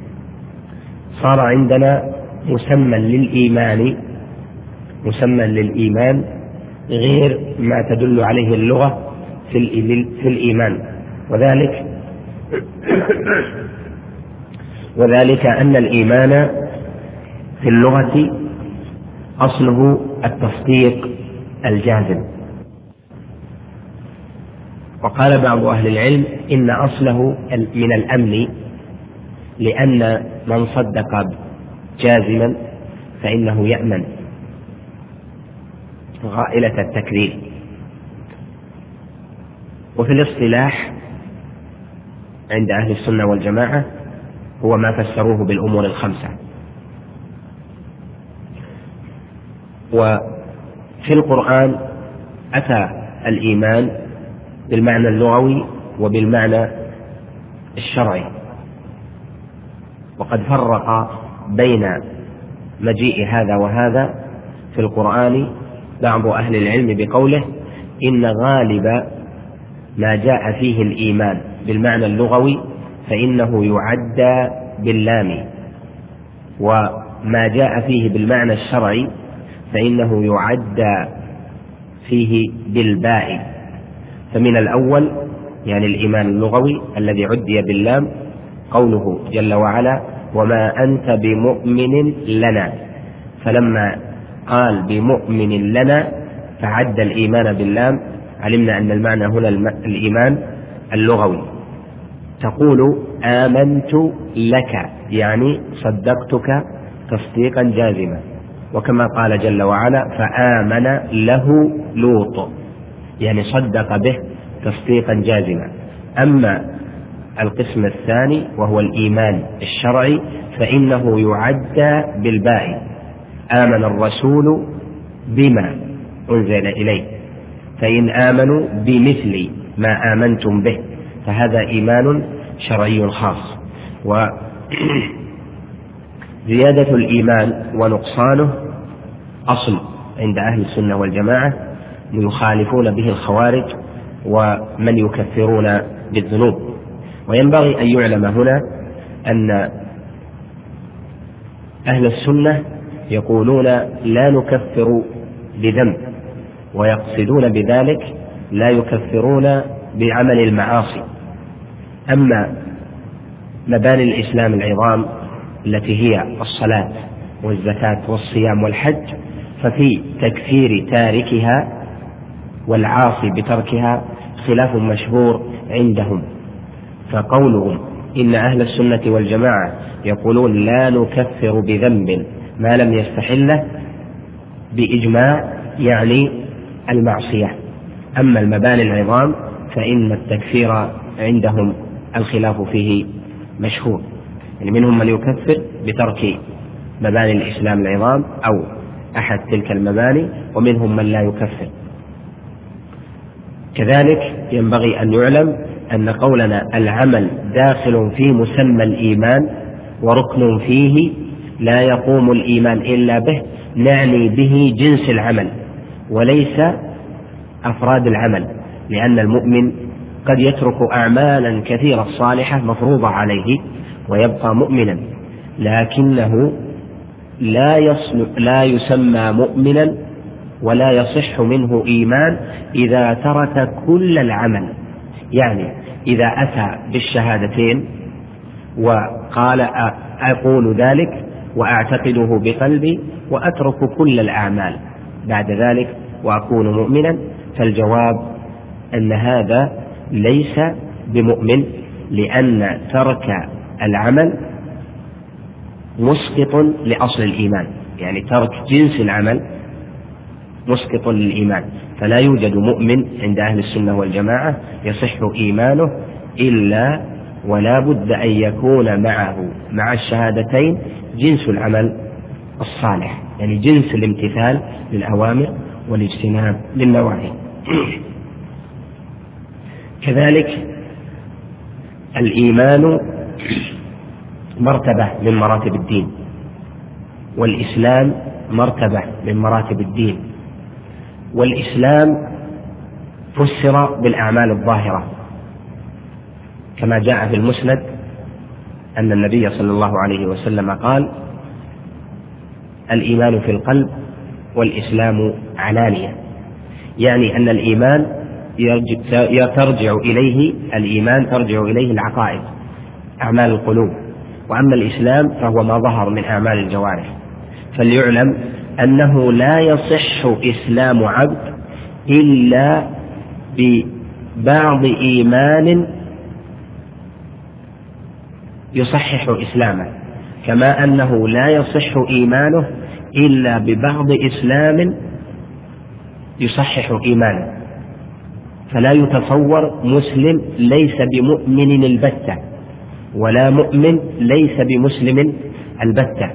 صار عندنا مسمى للإيمان مسمى للإيمان غير ما تدل عليه اللغة في, الإيمان. وذلك وذلك أن الإيمان في اللغة أصله التصديق الجازم. وقال بعض أهل العلم إن أصله من الأمن لأن من صدق جازما فإنه يأمن. غائلة التكذيب. وفي الاصطلاح عند أهل السنة والجماعة هو ما فسروه بالأمور الخمسة. وفي القرآن أتى الإيمان بالمعنى اللغوي وبالمعنى الشرعي. وقد فرق بين مجيء هذا وهذا في القرآن بعض أهل العلم بقوله إن غالب ما جاء فيه الإيمان بالمعنى اللغوي فإنه يعدى باللام وما جاء فيه بالمعنى الشرعي فإنه يعدى فيه بالباء. فمن الأول يعني الإيمان اللغوي الذي عدي باللام قوله جل وعلا وما أنت بمؤمن لنا. فلما قال بمؤمن لنا فعد الإيمان باللام علمنا أن المعنى هنا الإيمان اللغوي. تقول آمنت لك يعني صدقتك تصديقا جازما. وكما قال جل وعلا فآمن له لوط يعني صدق به تصديقا جازما. أما القسم الثاني وهو الإيمان الشرعي فإنه يعدى بالباء آمن الرسول بما أنزل إليه فإن آمنوا بمثل ما آمنتم به فهذا إيمان شرعي خاص. وزيادة الإيمان ونقصانه أصل عند أهل السنة والجماعة يخالفون به الخوارج ومن يكفرون بالذنوب. وينبغي أن يعلم هنا أن أهل السنة يقولون لا نكفر بذنب ويقصدون بذلك لا يكفرون بعمل المعاصي. أما مباني الإسلام العظام التي هي الصلاة والزكاة والصيام والحج ففي تكفير تاركها والعاصي بتركها خلاف مشهور عندهم. فقولهم إن أهل السنة والجماعة يقولون لا نكفر بذنب ما لم يستحله بإجماع يعني المعصية. أما المباني العظام فإن التكفير عندهم الخلاف فيه مشهور. يعني منهم من يكفر بترك مباني الإسلام العظام أو أحد تلك المباني ومنهم من لا يكفر. كذلك ينبغي أن يعلم أن قولنا العمل داخل في مسمى الإيمان وركن فيه لا يقوم الإيمان إلا به نعني به جنس العمل وليس أفراد العمل لأن المؤمن قد يترك أعمالا كثيرة صالحة مفروضة عليه. ويبقى مؤمنا لكنه لا لا يسمى مؤمنا ولا يصح منه إيمان إذا ترك كل العمل. يعني إذا أتى بالشهادتين وقال أقول ذلك وأعتقده بقلبي وأترك كل الأعمال بعد ذلك وأكون مؤمنا فالجواب أن هذا ليس بمؤمن لأن ترك العمل مسقط لأصل الإيمان يعني ترك جنس العمل مسقط للإيمان فلا يوجد مؤمن عند أهل السنة والجماعة يصح إيمانه إلا ولا بد أن يكون معه مع الشهادتين جنس العمل الصالح يعني جنس الامتثال للأوامر والاجتناب للنواهي. كذلك الإيمان مرتبة من مراتب الدين. والإسلام مرتبة من مراتب الدين. والإسلام فسر بالأعمال الظاهرة. كما جاء في المسند أن النبي صلى الله عليه وسلم قال الإيمان في القلب والإسلام علانية. يعني أن الإيمان ترجع إليه الإيمان ترجع إليه العقائد. أعمال القلوب. وأما الإسلام فهو ما ظهر من أعمال الجوارح. فليعلم أنه لا يصح إسلام عبد إلا ببعض إيمان يصحح إسلامه. كما أنه لا يصح إيمانه إلا ببعض إسلام يصحح إيمانه. فلا يتصور مسلم ليس بمؤمن البتة. ولا مؤمن ليس بمسلم البتة.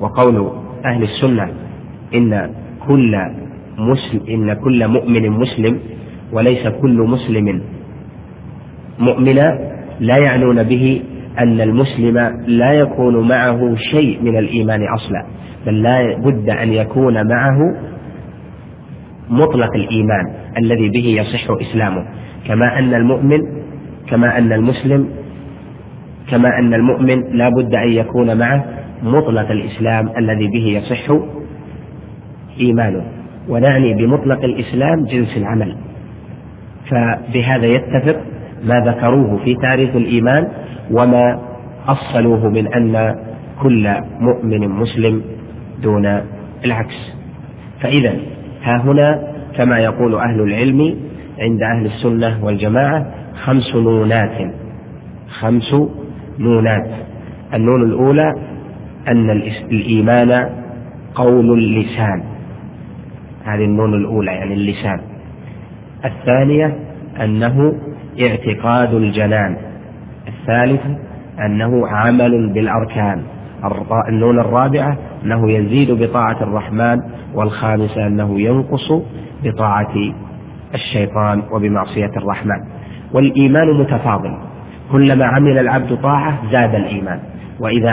وقول أهل السنة إن كل مسلم إن كل مؤمن مسلم وليس كل مسلم مؤمنا لا يعنون به أن المسلم لا يكون معه شيء من الإيمان أصلا بل لا بد أن يكون معه مطلق الإيمان الذي به يصح إسلامه. كما أن المؤمن كما أن المسلم كما أن المؤمن لا بد أن يكون معه مطلق الإسلام الذي به يصح إيمانه. ونعني بمطلق الإسلام جنس العمل. فبهذا يتفق ما ذكروه في تعريف الإيمان وما أصلوه من أن كل مؤمن مسلم دون العكس. فإذا ها هنا كما يقول أهل العلم عند أهل السنة والجماعة خمس نونات. خمس نونات. النون الأولى أن الإيمان قول اللسان. هذه النون الأولى يعني اللسان. الثانية أنه اعتقاد الجنان. الثالثة أنه عمل بالأركان. النون الرابعة أنه يزيد بطاعة الرحمن والخامسة أنه ينقص بطاعة الشيطان وبمعصية الرحمن. والإيمان متفاضل. كلما عمل العبد طاعة زاد الإيمان. وإذا